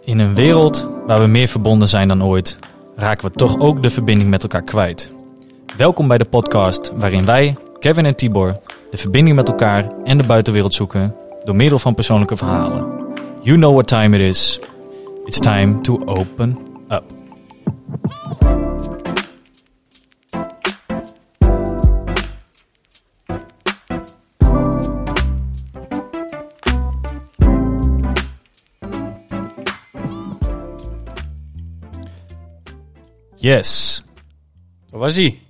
In een wereld waar we meer verbonden zijn dan ooit, raken we toch ook de verbinding met elkaar kwijt. Welkom bij de podcast waarin wij, Kevin en Tibor, de verbinding met elkaar en de buitenwereld zoeken door middel van persoonlijke verhalen. You know what time it is. It's time to open up. Yes, Waar was hij?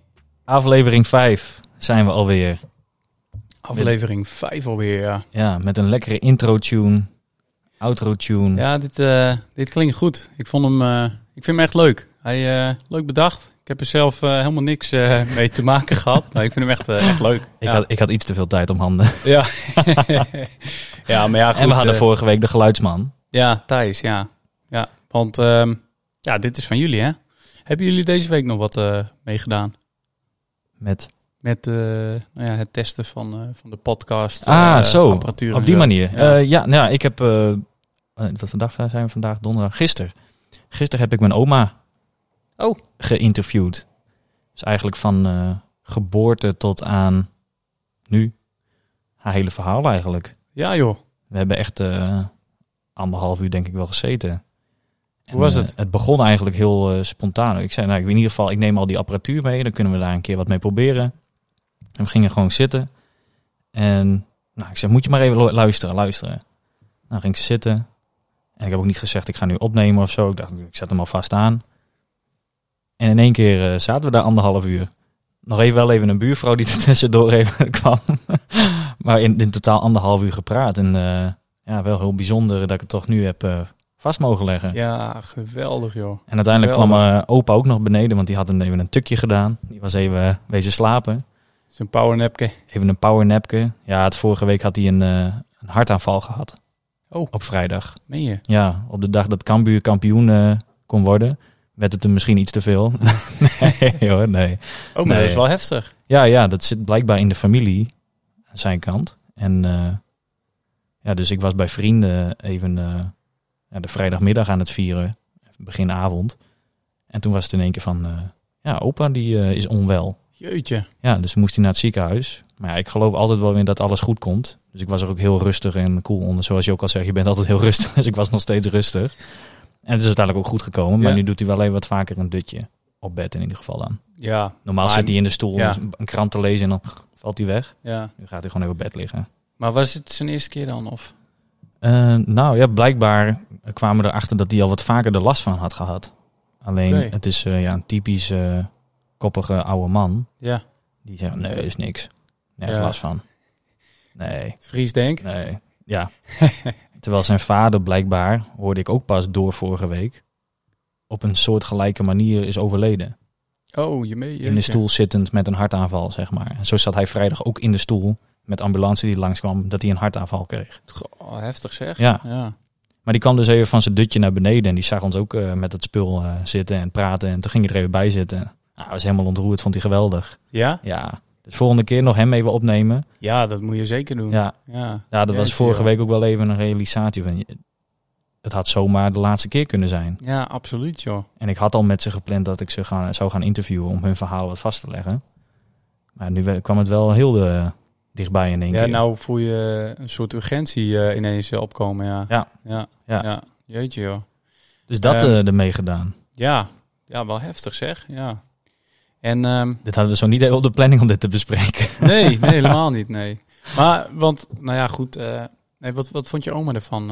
aflevering 5 zijn we alweer. Aflevering 5 alweer, ja. Ja, met een lekkere intro-tune, outro-tune. Ja, dit, eh, dit klinkt goed. Ik vond hem, eh, ik vind hem echt leuk. Hij, eh, leuk bedacht. Ik heb er zelf helemaal niks mee te maken gehad. Maar ik vind hem echt, echt leuk. Ik, ja. had, ik had iets te veel tijd om handen. Ja. ja, maar ja, goed. en we hadden vorige week de geluidsman. Ja, Thijs, ja. Ja, want ehm, ja, dit is van jullie, hè? Hebben jullie deze week nog wat eh meegedaan? Met, Met eh, nou ja, het testen van, eh, van de podcast. ah, zo. Op die zo. manier. Ja. Ja, nou ja ik heb... wat vandaag zijn we vandaag? Donderdag. Gisteren. Gisteren heb ik mijn oma Oh. geïnterviewd. Dus eigenlijk van geboorte tot aan nu. Haar hele verhaal eigenlijk. ja, joh. We hebben echt anderhalf uur denk ik wel gezeten. Hoe was eh, het? het begon eigenlijk heel eh, spontaan. Ik zei, nou, in ieder geval, ik neem al die apparatuur mee. Dan kunnen we daar een keer wat mee proberen. En we gingen gewoon zitten. En nou, ik zei, moet je maar even lu- luisteren, luisteren. Nou, ging ze zitten. En ik heb ook niet gezegd, ik ga nu opnemen of zo. Ik dacht, ik zet hem al vast aan. En in één keer eh, zaten we daar anderhalf uur. Nog even wel even een buurvrouw die er tussendoor even kwam. maar in, in totaal anderhalf uur gepraat. En ja, wel heel bijzonder dat ik het toch nu heb vast mogen leggen. Ja, geweldig, joh. En uiteindelijk kwam eh, opa ook nog beneden, want die had een, even een tukje gedaan. Die was even eh, wezen slapen. Zijn powernapke. Even een powernapke. Ja, het vorige week had hij een, eh, een hartaanval gehad. Oh. Op vrijdag. Meen je? Ja, op de dag dat Cambuur kampioen kon worden, werd het hem misschien iets te veel. nee hoor, nee. Oh, maar Nee. dat is wel heftig. Ja, ja, dat zit blijkbaar in de familie, aan zijn kant. En ja, dus ik was bij vrienden even ja, de vrijdagmiddag aan het vieren, begin avond. En toen was het in één keer van, eh, ja, opa die eh, is onwel. Jeetje. Ja, dus moest hij naar het ziekenhuis. Maar ja, ik geloof altijd wel in dat alles goed komt. Dus ik was er ook heel rustig en cool onder. Zoals je ook al zegt, je bent altijd heel rustig. Dus ik was nog steeds rustig. En het is uiteindelijk ook goed gekomen. Maar Ja. nu doet hij wel even wat vaker een dutje. Op bed in ieder geval dan. Ja. Normaal zit hij in de stoel ja. een krant te lezen en dan valt hij weg. ja. Nu gaat hij gewoon even op bed liggen. Maar was het zijn eerste keer dan? Of? Eh, nou ja, blijkbaar kwamen we erachter dat hij al wat vaker er last van had gehad. Alleen het is eh, ja, een typisch eh, koppige oude man. Ja. Die zegt, nee, is niks. Nergens Ja. last van. Nee, Fries denk. nee. Ja. Terwijl zijn vader blijkbaar, hoorde ik ook pas door vorige week, op een soortgelijke manier is overleden. Oh, je mee. In de stoel zittend met een hartaanval, zeg maar. En zo zat hij vrijdag ook in de stoel met ambulance die langskwam, dat hij een hartaanval kreeg. Oh, heftig zeg. Ja. ja. Maar die kwam dus even van zijn dutje naar beneden en die zag ons ook eh, met het spul eh, zitten en praten. En toen ging hij er even bij zitten. Nou, hij was helemaal ontroerd, vond hij geweldig. Ja? Ja, dus volgende keer nog hem even opnemen. Ja, dat moet je zeker doen. Ja, Ja, ja dat was vorige week ook wel even een realisatie van... Het had zomaar de laatste keer kunnen zijn. Ja, absoluut joh. En ik had al met ze gepland dat ik ze gaan, zou gaan interviewen om hun verhaal wat vast te leggen. Maar nu kwam het wel heel eh, dichtbij in één Ja, keer. nou voel je een soort urgentie eh, ineens eh, opkomen. Ja. Ja. Ja. Ja. ja. Jeetje joh. dus dat eh ermee gedaan. Ja. Ja, wel heftig zeg. Ja. En ehm, Dit hadden we zo niet op de planning om dit te bespreken. nee, nee, helemaal niet. Nee. Maar, want, nou ja, goed. nee, wat, wat vond je oma ervan?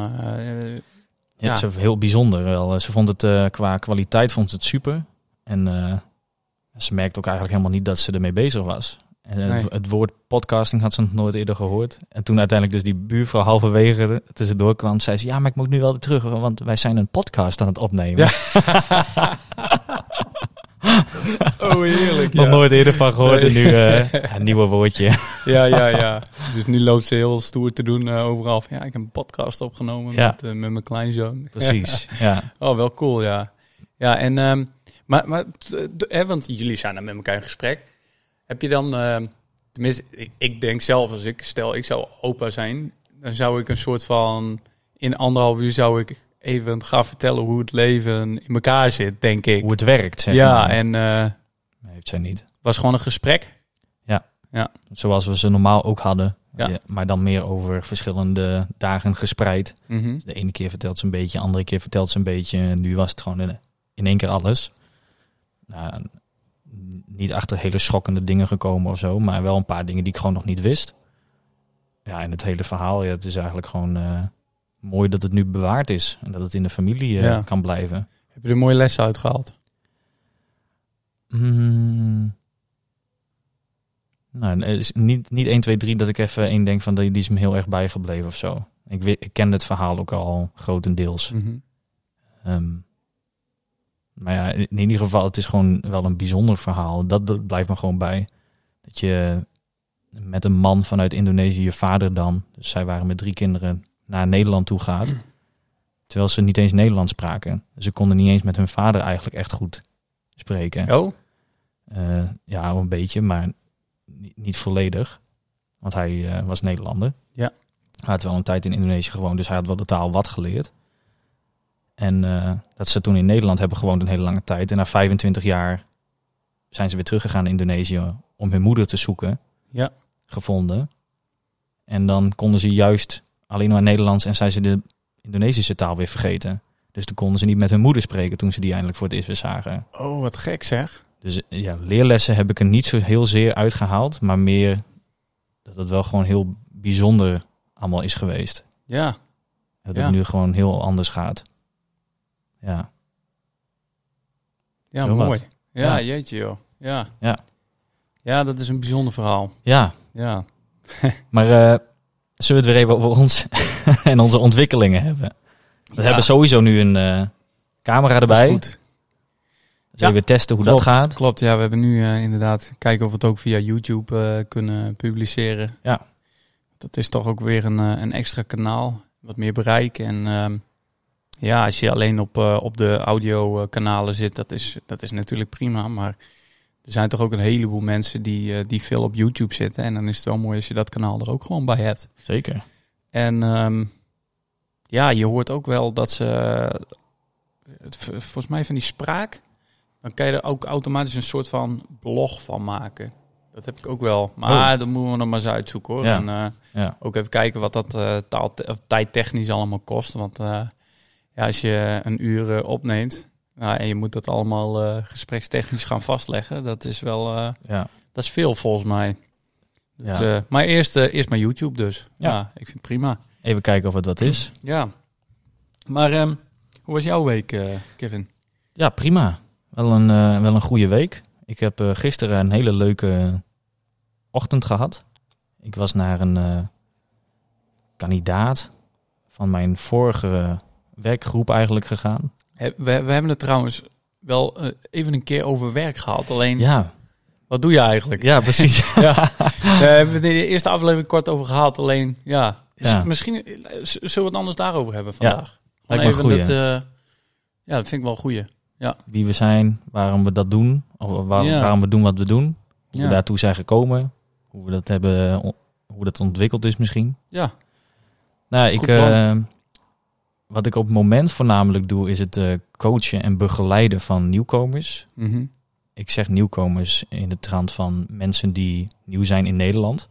Ja, Ja. Heel bijzonder wel. Ze vond het qua kwaliteit vond ze het super. En ze merkte ook eigenlijk helemaal niet dat ze ermee bezig was. Het, woord podcasting had ze nog nooit eerder gehoord. En toen uiteindelijk dus die buurvrouw halverwege er tussendoor kwam, zei ze... Ja, maar ik moet nu wel weer terug, want wij zijn een podcast aan het opnemen. oh, heerlijk. Nog ja. nooit eerder van gehoord en nu eh, een nieuwe woordje. Ja, ja, ja. Dus nu loopt ze heel stoer te doen eh, overal. van, Ja, ik heb een podcast opgenomen Ja. met, eh, met mijn kleinzoon. Precies, ja. Oh, wel cool, ja. Ja, en... ehm, maar, maar hè, want jullie zijn dan met elkaar in gesprek. Heb je dan... ehm, tenminste, ik, ik denk zelf, als ik stel ik zou opa zijn... dan zou ik een soort van... In anderhalf uur zou ik even gaan vertellen hoe het leven in elkaar zit, denk ik. Hoe het werkt, zeg ja, maar. en eh Nee, heeft zij niet. was gewoon een gesprek. Zoals we ze normaal ook hadden. Ja. Ja, maar dan meer over verschillende dagen gespreid. Mhm. De ene keer vertelt ze een beetje, de andere keer vertelt ze een beetje. En nu was het gewoon in, in één keer alles. Nou, niet achter hele schokkende dingen gekomen of zo. Maar wel een paar dingen die ik gewoon nog niet wist. Ja, en het hele verhaal, ja, het is eigenlijk gewoon eh, mooi dat het nu bewaard is. En dat het in de familie eh, Ja. kan blijven. Heb je er mooie lessen uitgehaald? Mm. Nou, is niet, niet 1, 2, 3 dat ik even één denk van die die is me heel erg bijgebleven of zo. Ik, weet, ik ken het verhaal ook al grotendeels. Ehm, maar ja, in ieder geval, het is gewoon wel een bijzonder verhaal. Dat, dat blijft me gewoon bij. Dat je met een man vanuit Indonesië, je vader dan, dus zij waren met drie kinderen, naar Nederland toe gaat. Terwijl ze niet eens Nederlands spraken. Ze konden niet eens met hun vader eigenlijk echt goed spreken. Oh? Eh, ja, een beetje, maar niet, niet volledig. Want hij eh, was Nederlander. Ja. Hij had wel een tijd in Indonesië gewoond, dus hij had wel de taal wat geleerd. En eh, dat ze toen in Nederland hebben gewoond een hele lange tijd. En na 25 jaar zijn ze weer teruggegaan naar Indonesië om hun moeder te zoeken. Ja. Gevonden. En dan konden ze juist alleen maar Nederlands en zijn ze de Indonesische taal weer vergeten. Dus toen konden ze niet met hun moeder spreken toen ze die eindelijk voor het eerst weer zagen. Oh, wat gek zeg. Dus eh, ja, leerlessen heb ik er niet zo heel zeer uitgehaald, maar meer dat het wel gewoon heel bijzonder allemaal is geweest. Ja. Dat Ja. het nu gewoon heel anders gaat. Ja, Ja, Zo mooi. wat. Ja, Ja. jeetje joh. Ja. Ja. Ja, dat is een bijzonder verhaal. ja Ja. maar eh, zullen we het weer even over ons en onze ontwikkelingen hebben? We Ja. hebben sowieso nu een eh, camera Dat is erbij. goed. Dus Ja. even testen hoe Klopt, dat gaat. Klopt, ja. We hebben nu eh, inderdaad kijken of we het ook via YouTube kunnen publiceren. Ja. Dat is toch ook weer een, een extra kanaal. Wat meer bereik. En ehm, ja, als je alleen op, eh, op de audiokanalen zit, dat is, dat is natuurlijk prima. Maar er zijn toch ook een heleboel mensen die, eh, die veel op YouTube zitten. En dan is het wel mooi als je dat kanaal er ook gewoon bij hebt. Zeker. En ehm, ja, je hoort ook wel dat ze, het, volgens mij van die spraak, dan kan je er ook automatisch een soort van blog van maken. Dat heb ik ook wel. Maar dat moeten we nog maar eens uitzoeken hoor. Ja. En eh, Ja. ook even kijken wat dat eh taal, tijdtechnisch allemaal kost. Want eh, ja, als je een uur eh, opneemt nou, en je moet dat allemaal eh, gesprekstechnisch gaan vastleggen, dat is wel eh, Ja. dat is veel volgens mij. Dus, Ja. maar eerst, eerst maar YouTube dus. Ja. Ja. ik vind het prima. Even kijken of het wat is. Ja. Maar ehm, hoe was jouw week, Kevin? Ja, prima. Wel een, wel een goede week. Ik heb gisteren een hele leuke ochtend gehad. Ik was naar een kandidaat van mijn vorige werkgroep eigenlijk gegaan. We, we hebben het trouwens wel eh, even een keer over werk gehad. Alleen, Ja, wat doe je eigenlijk? ja precies. Ja. We hebben het in de eerste aflevering kort over gehad. Alleen, ja. Ja. Misschien eh, zullen we het anders daarover hebben vandaag. Gewoon lijkt me een even dat, eh, ja, dat vind ik wel een goeie. Wie we zijn, waarom we dat doen. Of waar- Ja. waarom we doen wat we doen. Hoe Ja. we daartoe zijn gekomen. Hoe we dat hebben, hoe dat ontwikkeld is misschien. Ja. Nou, ik, Goed wat ik op het moment voornamelijk doe, is het eh, coachen en begeleiden van nieuwkomers. Mhm. Ik zeg nieuwkomers in de trant van mensen die nieuw zijn in Nederland.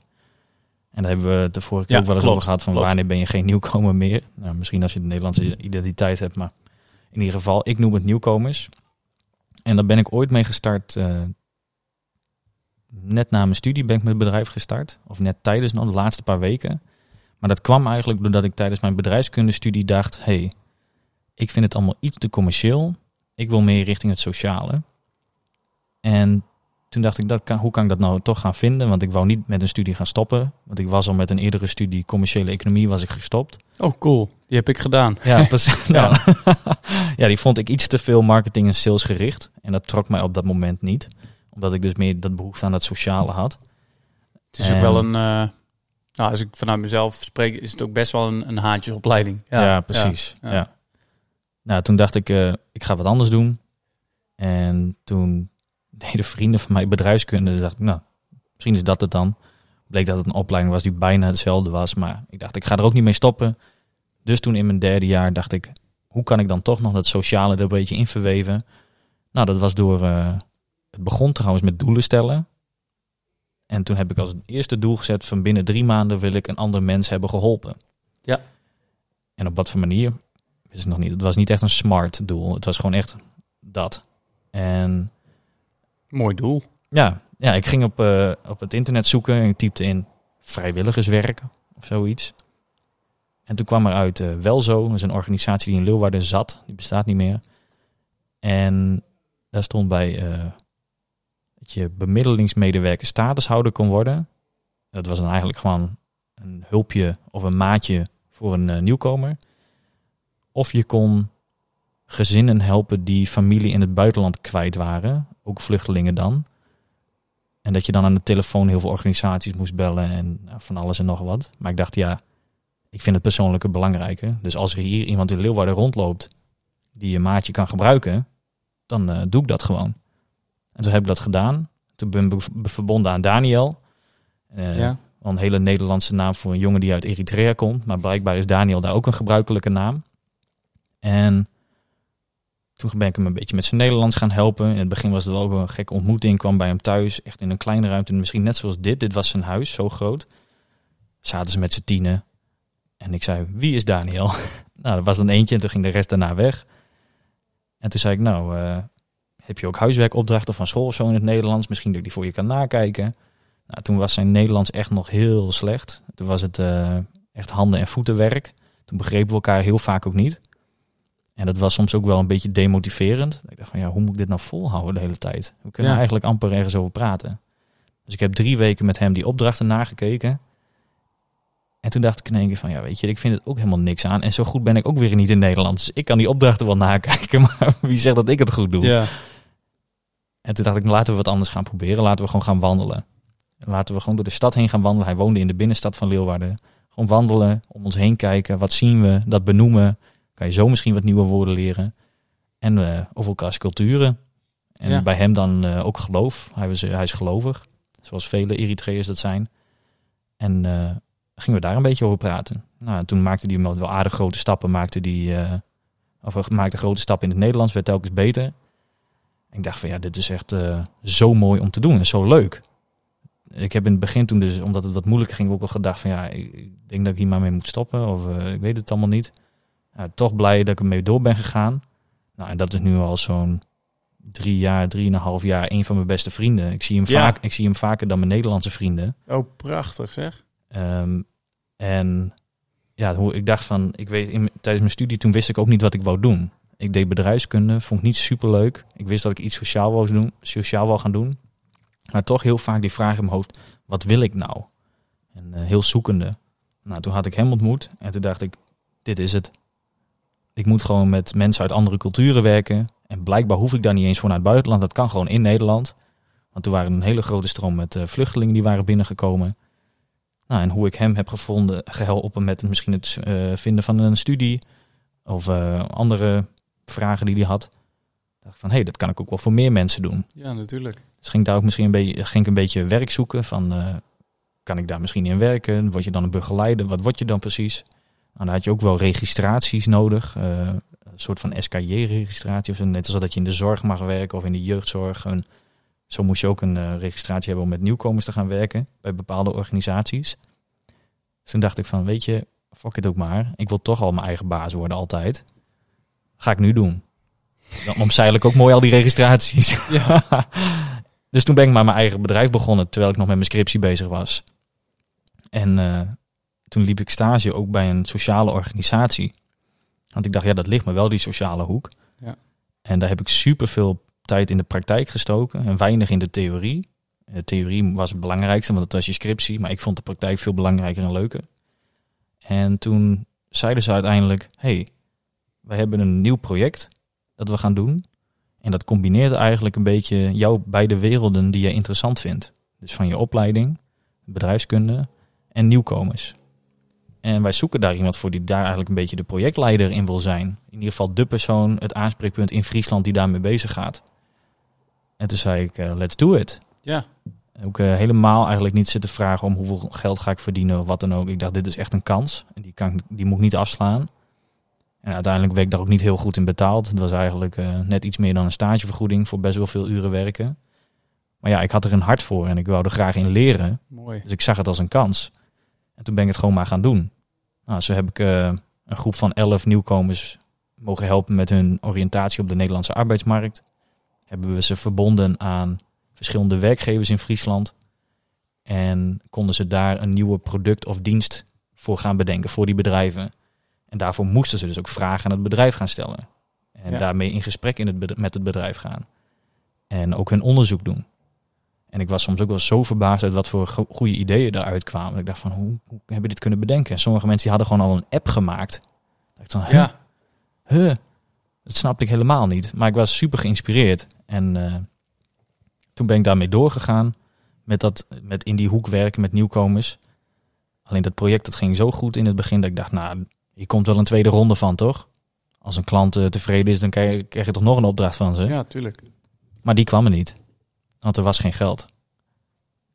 En daar hebben we de vorige keer Ja, ook wel eens klopt, over gehad van klopt. wanneer ben je geen nieuwkomer meer. Nou, misschien als je de Nederlandse identiteit hebt, maar in ieder geval, ik noem het nieuwkomers. En daar ben ik ooit mee gestart. eh, net na mijn studie ben ik met het bedrijf gestart. Of net tijdens nog, de laatste paar weken. Maar dat kwam eigenlijk doordat ik tijdens mijn bedrijfskundestudie dacht... hey, ik vind het allemaal iets te commercieel. Ik wil meer richting het sociale. En toen dacht ik, dat kan, hoe kan ik dat nou toch gaan vinden? Want ik wou niet met een studie gaan stoppen. Want ik was al met een eerdere studie commerciële economie was ik gestopt. Oh, cool. Die heb ik gedaan. Ja, precies. Nou, ja, die vond ik iets te veel marketing en sales gericht. En dat trok mij op dat moment niet. Omdat ik dus meer dat behoefte aan het sociale had. Het is ook wel een... eh, nou, als ik vanuit mezelf spreek, is het ook best wel een, een haantjesopleiding. Ja, precies. ja. Ja, Nou, toen dacht ik, eh, ik ga wat anders doen. En toen deden vrienden van mij bedrijfskunde. Dus dacht ik, nou, misschien is dat het dan. Bleek dat het een opleiding was die bijna hetzelfde was. Maar ik dacht, ik ga er ook niet mee stoppen. Dus toen in mijn derde jaar dacht ik, hoe kan ik dan toch nog dat sociale er een beetje in verweven? Nou, dat was door, eh, het begon trouwens met doelen stellen. En toen heb ik als eerste doel gezet van binnen drie maanden wil ik een ander mens hebben geholpen. Ja. En op wat voor manier? Is het nog niet. Het was niet echt een smart doel. Het was gewoon echt dat. En Mooi doel. ja, ja ik ging op, eh, op het internet zoeken en ik typte in vrijwilligerswerk of zoiets. En toen kwam er uit eh, Welzo, dat is een organisatie die in Leeuwarden zat. Die bestaat niet meer. En daar stond bij eh, dat je bemiddelingsmedewerker statushouder kon worden. Dat was dan eigenlijk gewoon een hulpje of een maatje voor een eh, nieuwkomer. Of je kon gezinnen helpen die familie in het buitenland kwijt waren. Ook vluchtelingen dan. En dat je dan aan de telefoon heel veel organisaties moest bellen en nou, van alles en nog wat. Maar ik dacht, ja, ik vind het persoonlijke belangrijker. Dus als er hier iemand in Leeuwarden rondloopt die je maatje kan gebruiken, dan eh, doe ik dat gewoon. En zo heb ik dat gedaan. Toen ben ik verbonden aan Daniel. Eh, ja. een hele Nederlandse naam voor een jongen die uit Eritrea komt. Maar blijkbaar is Daniel daar ook een gebruikelijke naam. En toen ben ik hem een beetje met zijn Nederlands gaan helpen. In het begin was het wel een gekke ontmoeting. Ik kwam bij hem thuis, echt in een kleine ruimte. Misschien net zoals dit. Dit was zijn huis, zo groot. Zaten ze met z'n tienen. En ik zei, wie is Daniel? nou, dat was dan eentje en toen ging de rest daarna weg. En toen zei ik, nou, eh, heb je ook huiswerkopdrachten van school of zo in het Nederlands? Misschien dat ik die voor je kan nakijken. Nou, toen was zijn Nederlands echt nog heel slecht. Toen was het eh, echt handen- en voetenwerk. Toen begrepen we elkaar heel vaak ook niet. En dat was soms ook wel een beetje demotiverend. Ik dacht van ja, hoe moet ik dit nou volhouden de hele tijd? We kunnen Ja. eigenlijk amper ergens over praten. Dus ik heb drie weken met hem die opdrachten nagekeken. En toen dacht ik in één keer van ja, weet je, ik vind het ook helemaal niks aan. En zo goed ben ik ook weer niet in Nederlands. Dus ik kan die opdrachten wel nakijken, maar wie zegt dat ik het goed doe? Ja. En toen dacht ik, laten we wat anders gaan proberen. Laten we gewoon gaan wandelen. Laten we gewoon door de stad heen gaan wandelen. Hij woonde in de binnenstad van Leeuwarden. Gewoon wandelen, om ons heen kijken. Wat zien we? Dat benoemen. Kan je zo misschien wat nieuwe woorden leren. En eh, over elkaars culturen. En Ja. bij hem dan eh, ook geloof. Hij, was, hij is gelovig. Zoals vele Eritreërs dat zijn. En eh, gingen we daar een beetje over praten. Nou, en toen maakte hij wel aardig grote stappen. Maakte die, eh, of maakte grote stappen in het Nederlands. Werd telkens beter. Ik dacht van ja, dit is echt eh, zo mooi om te doen en zo leuk. Ik heb in het begin toen dus, omdat het wat moeilijker ging, ook wel gedacht van ja, ik denk dat ik hier maar mee moet stoppen. Of eh, ik weet het allemaal niet. Toch blij dat ik ermee door ben gegaan. Nou, en dat is nu al zo'n drie jaar, drieënhalf jaar, een van mijn beste vrienden. Ik zie hem, Ja. vaak, ik zie hem vaker dan mijn Nederlandse vrienden. Oh, prachtig zeg. Ehm, en ja, hoe ik dacht van, ik weet, in, tijdens mijn studie toen wist ik ook niet wat ik wou doen. Ik deed bedrijfskunde, vond ik niet super leuk. Ik wist dat ik iets sociaal wou doen, sociaal wou gaan doen. Maar toch heel vaak die vraag in mijn hoofd, wat wil ik nou? En eh, heel zoekende. Nou, toen had ik hem ontmoet en toen dacht ik, dit is het. Ik moet gewoon met mensen uit andere culturen werken. En blijkbaar hoef ik daar niet eens voor naar het buitenland. Dat kan gewoon in Nederland. Want toen waren een hele grote stroom met eh, vluchtelingen die waren binnengekomen. Nou, en hoe ik hem heb gevonden, geholpen met misschien het eh, vinden van een studie. Of andere vragen die hij had. Dacht van, hé, hey, dat kan ik ook wel voor meer mensen doen. Ja, natuurlijk. Dus ging ik daar ook misschien een beetje, ging ik een beetje werk zoeken van, eh, kan ik daar misschien in werken? Word je dan een begeleider? Wat word je dan precies? Nou, dan had je ook wel registraties nodig. eh, een soort van SKJ-registratie. Of zo, net als dat je in de zorg mag werken of in de jeugdzorg. En zo moest je ook een eh, registratie hebben om met nieuwkomers te gaan werken bij bepaalde organisaties. Dus toen dacht ik van, weet je, fuck het ook maar. Ik wil toch al mijn eigen baas worden altijd. Ga ik nu doen. Dan omzeil ik ook mooi al die registraties. Ja. dus toen ben ik maar mijn eigen bedrijf begonnen, terwijl ik nog met mijn scriptie bezig was. En eh, toen liep ik stage ook bij een sociale organisatie. Want ik dacht, ja, dat ligt me wel, die sociale hoek. Ja. En daar heb ik superveel tijd in de praktijk gestoken en weinig in de theorie. De theorie was het belangrijkste, want dat was je scriptie. Maar ik vond de praktijk veel belangrijker en leuker. En toen zeiden ze uiteindelijk, hey, we hebben een nieuw project dat we gaan doen. En dat combineert eigenlijk een beetje jouw beide werelden die je interessant vindt. Dus van je opleiding, bedrijfskunde en nieuwkomers. En wij zoeken daar iemand voor die daar eigenlijk een beetje de projectleider in wil zijn. In ieder geval de persoon, het aanspreekpunt in Friesland die daarmee bezig gaat. En toen zei ik, eh, let's do it. Ja. Ook eh, helemaal eigenlijk niet zitten vragen om hoeveel geld ga ik verdienen of wat dan ook. Ik dacht, dit is echt een kans. En die, kan, die moet ik niet afslaan. En uiteindelijk werd ik daar ook niet heel goed in betaald. Het was eigenlijk eh, net iets meer dan een stagevergoeding voor best wel veel uren werken. Maar ja, ik had er een hart voor en ik wou er graag in leren. Mooi. Dus ik zag het als een kans. En toen ben ik het gewoon maar gaan doen. Nou, zo heb ik eh, een groep van elf nieuwkomers mogen helpen met hun oriëntatie op de Nederlandse arbeidsmarkt. Hebben we ze verbonden aan verschillende werkgevers in Friesland. En konden ze daar een nieuwe product of dienst voor gaan bedenken voor die bedrijven. En daarvoor moesten ze dus ook vragen aan het bedrijf gaan stellen. En Ja. daarmee in gesprek in het met het bedrijf gaan. En ook hun onderzoek doen. En ik was soms ook wel zo verbaasd uit wat voor go- goede ideeën eruit kwamen. Ik dacht van, hoe, hoe hebben dit kunnen bedenken? En sommige mensen die hadden gewoon al een app gemaakt. Dat ik dan, huh, Ja, huh? Dat snapte ik helemaal niet. Maar ik was super geïnspireerd. En eh, toen ben ik daarmee doorgegaan. Met, dat, met in die hoek werken met nieuwkomers. Alleen dat project dat ging zo goed in het begin dat ik dacht, nou, hier komt wel een tweede ronde van, toch? Als een klant eh, tevreden is, dan krijg je, krijg je toch nog een opdracht van ze. ja, tuurlijk. Maar die kwam er niet. Want er was geen geld.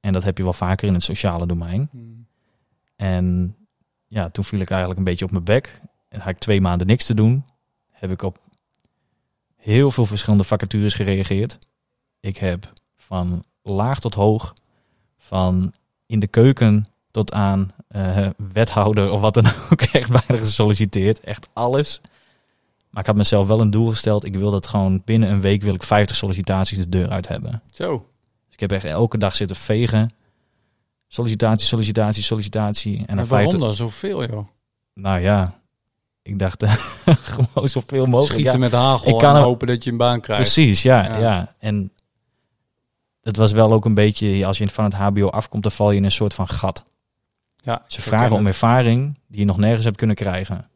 En dat heb je wel vaker in het sociale domein. Hmm. En ja, toen viel ik eigenlijk een beetje op mijn bek. En had ik twee maanden niks te doen. Heb ik op heel veel verschillende vacatures gereageerd. Ik heb van laag tot hoog, van in de keuken tot aan eh, wethouder of wat dan ook, echt bijna gesolliciteerd. Echt alles. Maar ik had mezelf wel een doel gesteld. Ik wil dat gewoon binnen een week wil ik 50 sollicitaties de deur uit hebben. Zo. Dus ik heb echt elke dag zitten vegen. Sollicitatie, sollicitatie, sollicitatie. En En dan waarom 50. dan zoveel, joh? Nou ja, ik dacht gewoon zoveel mogelijk. Schieten Ja, met hagel ik kan en hopen dat je een baan krijgt. precies, ja, Ja. ja. En het was wel ook een beetje, als je van het HBO afkomt, dan val je in een soort van gat. Ja, Ze vragen om ervaring die je nog nergens hebt kunnen krijgen.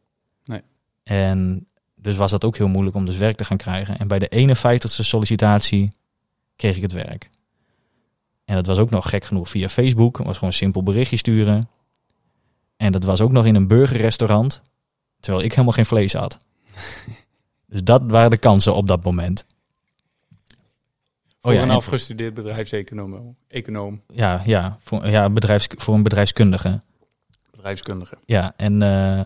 Nee. En dus was dat ook heel moeilijk om dus werk te gaan krijgen. En bij de 51ste sollicitatie kreeg ik het werk. En dat was ook nog gek genoeg via Facebook. Het was gewoon simpel berichtje sturen. En dat was ook nog in een burgerrestaurant. Terwijl ik helemaal geen vlees had. dus dat waren de kansen op dat moment. Voor Oh ja, een en- afgestudeerd bedrijfseconoom. Econoom, Ja, ja, voor, ja bedrijfs, voor een bedrijfskundige. bedrijfskundige. Ja, en eh,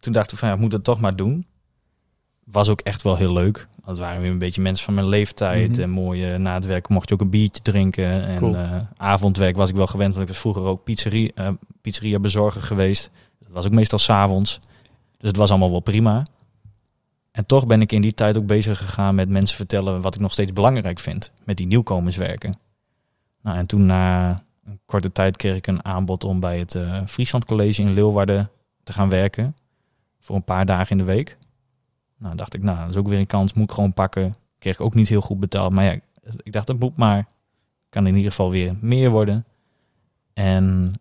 toen dacht ik van ja, ik moet het toch maar doen. Was ook echt wel heel leuk. Het waren weer een beetje mensen van mijn leeftijd. Mhm. En mooi, eh, na het werk mocht je ook een biertje drinken. En Cool. eh, avondwerk was ik wel gewend, want ik was vroeger ook pizzeria, eh, pizzeria bezorger geweest. Dat was ook meestal s'avonds. Dus het was allemaal wel prima. En toch ben ik in die tijd ook bezig gegaan met mensen vertellen wat ik nog steeds belangrijk vind. Met die nieuwkomers werken. Nou, en toen na een korte tijd kreeg ik een aanbod om bij het eh, Friesland College in Leeuwarden te gaan werken. Voor een paar dagen in de week. Nou, dacht ik, nou, dat is ook weer een kans. Moet ik gewoon pakken. Kreeg ik ook niet heel goed betaald. Maar ja, ik dacht, dat moet maar. Kan in ieder geval weer meer worden. En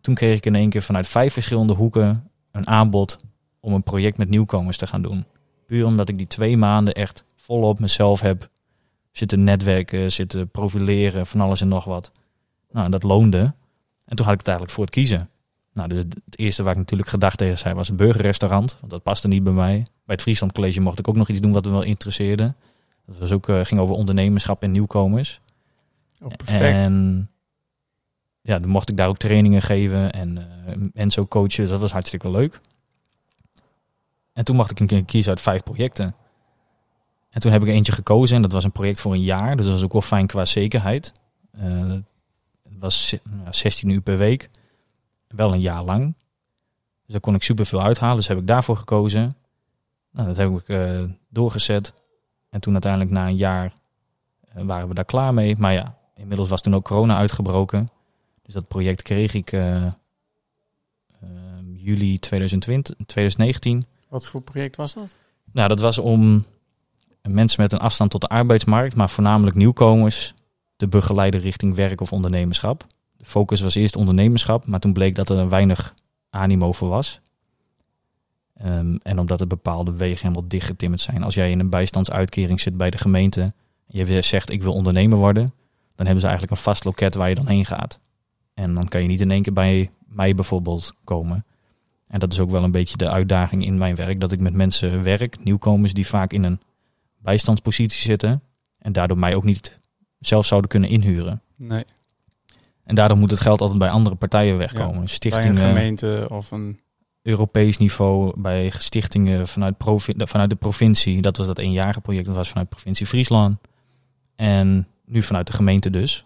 toen kreeg ik in één keer vanuit vijf verschillende hoeken een aanbod om een project met nieuwkomers te gaan doen. Puur omdat ik die twee maanden echt volop mezelf heb zitten netwerken, zitten profileren, van alles en nog wat. Nou, dat loonde. En toen had ik het eigenlijk voor het kiezen. Nou, dus het eerste waar ik natuurlijk gedacht tegen zei was het burgerrestaurant. Want dat paste niet bij mij. Bij het Friesland College mocht ik ook nog iets doen wat me wel interesseerde. Dat was ook, eh, ging over ondernemerschap en nieuwkomers. Oh, perfect. En ja, dan mocht ik daar ook trainingen geven en, eh en zo coachen. Dus dat was hartstikke leuk. En toen mocht ik een keer kiezen uit vijf projecten. En toen heb ik eentje gekozen en dat was een project voor een jaar. Dus dat was ook wel fijn qua zekerheid. Eh, het was ze- nou, 16 uur per week. Wel een jaar lang. Dus daar kon ik superveel uithalen. Dus heb ik daarvoor gekozen. Nou, dat heb ik eh, doorgezet. En toen uiteindelijk na een jaar eh, waren we daar klaar mee. Maar ja, inmiddels was toen ook corona uitgebroken. Dus dat project kreeg ik eh, eh, juli 2020, 2019. Wat voor project was dat? Nou, dat was om mensen met een afstand tot de arbeidsmarkt, maar voornamelijk nieuwkomers, te begeleiden richting werk of ondernemerschap. De focus was eerst ondernemerschap, maar toen bleek dat er weinig animo voor was. Ehm, en omdat er bepaalde wegen helemaal dichtgetimmerd zijn. Als jij in een bijstandsuitkering zit bij de gemeente, en je zegt ik wil ondernemer worden, dan hebben ze eigenlijk een vast loket waar je dan heen gaat. En dan kan je niet in één keer bij mij bijvoorbeeld komen. En dat is ook wel een beetje de uitdaging in mijn werk. Dat ik met mensen werk, nieuwkomers die vaak in een bijstandspositie zitten. En daardoor mij ook niet zelf zouden kunnen inhuren. Nee. En daardoor moet het geld altijd bij andere partijen wegkomen. Bij een Stichtingen, gemeente of een... Europees niveau, bij stichtingen vanuit, vanuit de provincie. Dat was dat eenjarige project, dat was vanuit provincie Friesland. En nu vanuit de gemeente dus.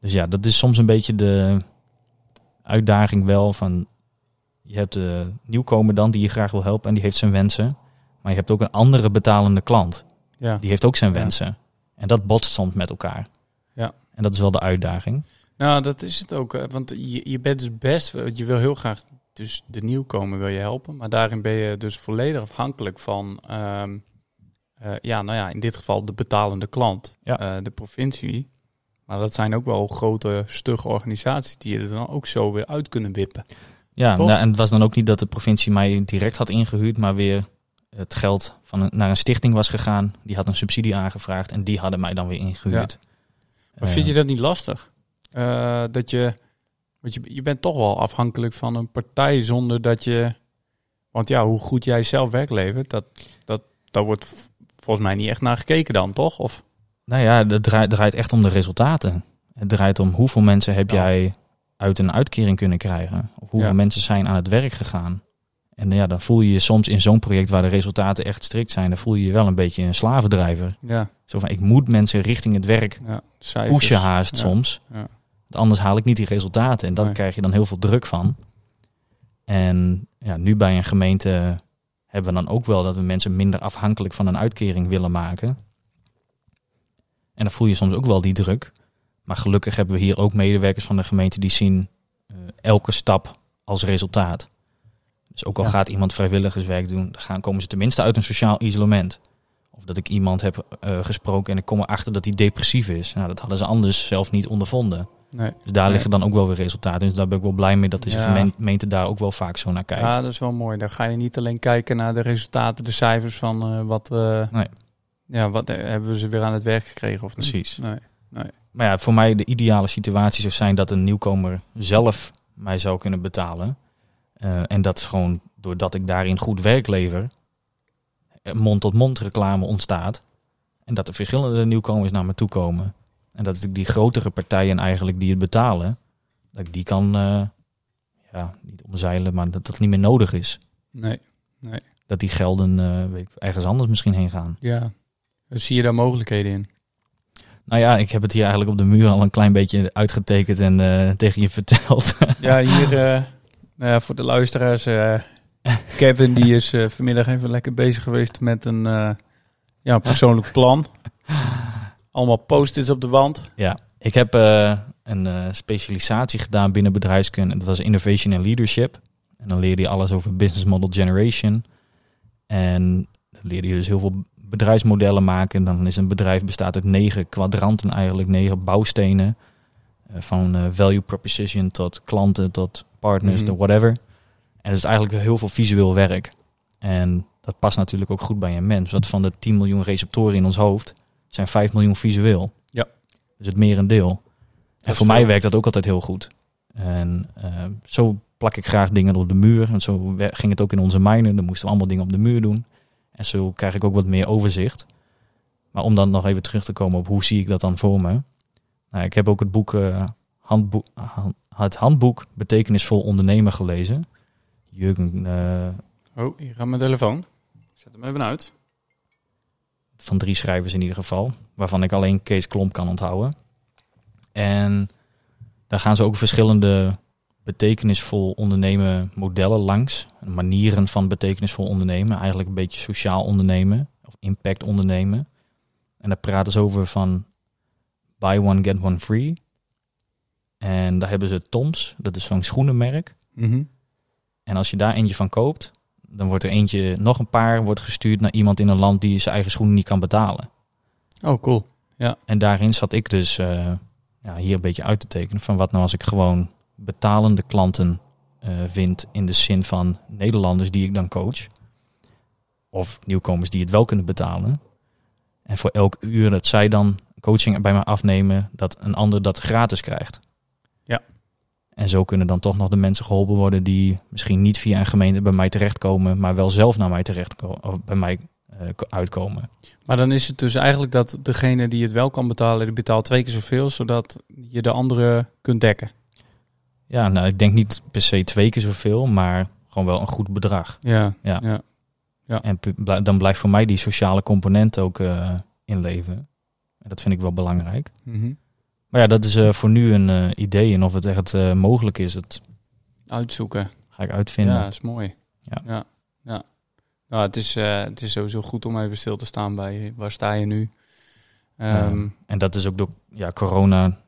Dus ja, dat is soms een beetje de uitdaging wel van... Je hebt de nieuwkomer dan die je graag wil helpen en die heeft zijn wensen. Maar je hebt ook een andere betalende klant. Ja. Die heeft ook zijn Ja. wensen. En dat botst soms met elkaar. Ja. En dat is wel de uitdaging. Nou, dat is het ook. Want je, je bent dus best... Je wil heel graag dus de nieuwkomer wil je helpen. Maar daarin ben je dus volledig afhankelijk van... ehm, eh, ja, nou ja, in dit geval de betalende klant. Ja. eh, de provincie. Maar dat zijn ook wel grote, stugge organisaties... die je er dan ook zo weer uit kunnen wippen. Ja, nou, en het was dan ook niet dat de provincie mij direct had ingehuurd, maar weer het geld van een, naar een stichting was gegaan. Die had een subsidie aangevraagd en die hadden mij dan weer ingehuurd. Maar vind je dat niet lastig? Eh, dat je, want je, je bent toch wel afhankelijk van een partij zonder dat je, want ja, hoe goed jij zelf werk levert, dat, dat, daar wordt volgens mij niet echt naar gekeken dan, toch? Of Nou ja, het draait, draait echt om de resultaten. Het draait om hoeveel mensen heb Ja. jij uit een uitkering kunnen krijgen. Of hoeveel Ja. mensen zijn aan het werk gegaan. En ja, dan voel je je soms in zo'n project waar de resultaten echt strikt zijn, dan voel je je wel een beetje een slavendrijver. ja, Zo van, ik moet mensen richting het werk ja cijfers. pushen haast Ja. soms. Ja. Want Anders haal ik niet die resultaten. En daar Nee. krijg je dan heel veel druk van. En ja, nu bij een gemeente hebben we dan ook wel dat we mensen minder afhankelijk van een uitkering willen maken. En dan voel je soms ook wel die druk. Maar gelukkig hebben we hier ook medewerkers van de gemeente die zien eh, elke stap als resultaat. Dus ook al Ja. gaat iemand vrijwilligerswerk doen, dan gaan, komen ze tenminste uit een sociaal isolement. Of dat ik iemand heb eh, gesproken en ik kom erachter dat hij depressief is. Nou, dat hadden ze anders zelf niet ondervonden. Nee. Dus daar Nee. liggen dan ook wel weer resultaten. Dus daar ben ik wel blij mee dat Ja. gemeente daar ook wel vaak zo naar kijkt. Ja, dat is wel mooi. Dan ga je niet alleen kijken naar de resultaten, de cijfers van eh, wat, eh, Nee. ja, wat hebben we ze weer aan het werk gekregen of niet. Precies. Nee. Maar ja, voor mij de ideale situatie zou zijn dat een nieuwkomer zelf mij zou kunnen betalen. Eh, en dat is gewoon doordat ik daarin goed werk lever, mond-tot-mond reclame ontstaat. En dat er verschillende nieuwkomers naar me toe komen. En dat ik die grotere partijen eigenlijk die het betalen, dat ik die kan, eh, ja, niet omzeilen, maar dat dat niet meer nodig is. Nee. Dat die gelden eh, weet ik, ergens anders misschien heen gaan. Ja. Zie je daar mogelijkheden in? Nou ja, ik heb het hier eigenlijk op de muur al een klein beetje uitgetekend en eh, tegen je verteld. Ja, hier eh, nou voor de luisteraars. eh, Kevin die is vanmiddag even lekker bezig geweest met een ja, persoonlijk plan. Allemaal post-its op de wand. Ja, ik heb een specialisatie gedaan binnen bedrijfskunde. Dat was Innovation and Leadership. En dan leerde je alles over Business Model Generation. En dan leerde je dus heel veel bedrijfsmodellen maken. Dan is een bedrijf bestaat uit negen kwadranten eigenlijk, negen bouwstenen. Eh, van eh, value proposition tot klanten, tot partners, tot whatever. En het is eigenlijk heel veel visueel werk. En dat past natuurlijk ook goed bij een mens. Want van de 10 miljoen receptoren in ons hoofd zijn 5 miljoen visueel. Ja. Dus het merendeel. En is voor mij werkt dat ook altijd heel goed. En eh, zo plak ik graag dingen op de muur. En zo ging het ook in onze miner. Dan moesten we allemaal dingen op de muur doen. En zo krijg ik ook wat meer overzicht. Maar om dan nog even terug te komen op hoe zie ik dat dan voor me. Nou, ik heb ook het boek, eh, handboek, hand- het handboek Betekenisvol Ondernemen gelezen. Jurgen eh, Oh, hier gaat mijn telefoon. Ik zet hem even uit. van drie schrijvers in ieder geval. Waarvan ik alleen Kees Klomp kan onthouden. En daar gaan ze ook verschillende betekenisvol ondernemen modellen langs. Manieren van betekenisvol ondernemen. Eigenlijk een beetje sociaal ondernemen. Of impact ondernemen. En daar praten ze over van buy one get one free. En daar hebben ze Toms. Dat is zo'n schoenenmerk. Mhm. En als je daar eentje van koopt, dan wordt er eentje, nog een paar, wordt gestuurd naar iemand in een land die zijn eigen schoenen niet kan betalen. Oh, cool. En daarin zat ik dus eh, ja, hier een beetje uit te tekenen van wat nou als ik gewoon betalende klanten eh, vind in de zin van Nederlanders die ik dan coach. Of nieuwkomers die het wel kunnen betalen. En voor elk uur dat zij dan coaching bij mij afnemen, dat een ander dat gratis krijgt. Ja. En zo kunnen dan toch nog de mensen geholpen worden die misschien niet via een gemeente bij mij terechtkomen, maar wel zelf naar mij terechtkomen, of bij mij eh, ko- uitkomen. Maar dan is het dus eigenlijk dat degene die het wel kan betalen, die betaalt twee keer zoveel, zodat je de andere kunt dekken. Ja, nou, ik denk niet per se twee keer zoveel, maar gewoon wel een goed bedrag. Ja, Ja. ja. En dan blijft voor mij die sociale component ook eh, in leven. En dat vind ik wel belangrijk. Mhm. Maar ja, dat is eh, voor nu een eh, idee. En of het echt mogelijk is, dat Uitzoeken. ga ik uitvinden. Ja, dat is mooi. Ja. ja. ja. Nou, het is, het is sowieso goed om even stil te staan bij waar sta je nu. Ehm, En dat is ook door ja, corona.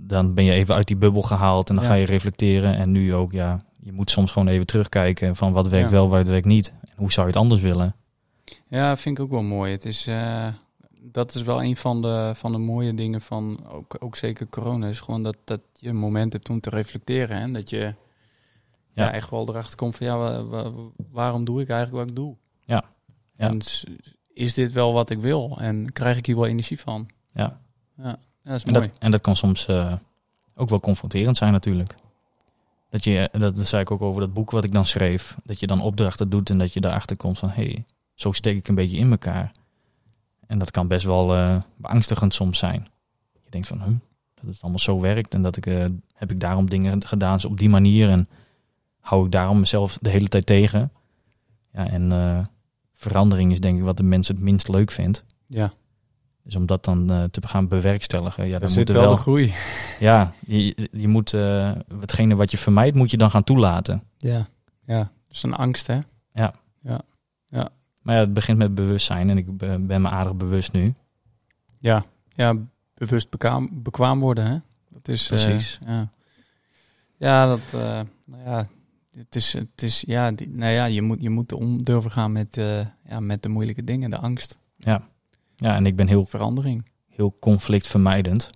Dan ben je even uit die bubbel gehaald en dan Ja. ga je reflecteren. En nu ook, ja, je moet soms gewoon even terugkijken van wat werkt Ja. wel, wat werkt niet. En hoe zou je het anders willen? Ja, vind ik ook wel mooi. Het is, eh, dat is wel een van de, van de mooie dingen van ook, ook zeker corona. Is gewoon dat, dat je een moment hebt om te reflecteren. En dat je ja. Ja. echt wel erachter komt van ja, wa- wa- waarom doe ik eigenlijk wat ik doe? Ja. Ja. En is dit wel wat ik wil? En krijg ik hier wel energie van? Ja. Ja, dat En dat, en dat kan soms eh, ook wel confronterend zijn natuurlijk. Dat je, dat, dat zei ik ook over dat boek wat ik dan schreef. Dat je dan opdrachten doet en dat je daarachter komt van... hé, hey, zo steek ik een beetje in elkaar. En dat kan best wel eh, beangstigend soms zijn. Je denkt van, huh, dat het allemaal zo werkt. En dat ik, eh, heb ik daarom dingen gedaan op die manier. En hou ik daarom mezelf de hele tijd tegen. Ja, en eh, verandering is denk ik wat de mensen het minst leuk vindt. Ja, Dus om dat dan eh, te gaan bewerkstelligen, ja, dan zit moet er wel, wel de groei. ja, je, je moet uh, hetgene wat je vermijdt, moet je dan gaan toelaten. Ja, ja. Dat is een angst, hè? Maar ja, het begint met bewustzijn en ik ben me aardig bewust nu. Ja, ja bewust bekwaam, bekwaam worden, hè? Dat is... eh, Precies. ja. ja, dat... eh, nou ja, het is... Het is ja, die, nou ja, je moet, je moet om durven gaan met, eh, ja, met de moeilijke dingen. De angst. Ja, en ik ben heel, Verandering. heel conflictvermijdend.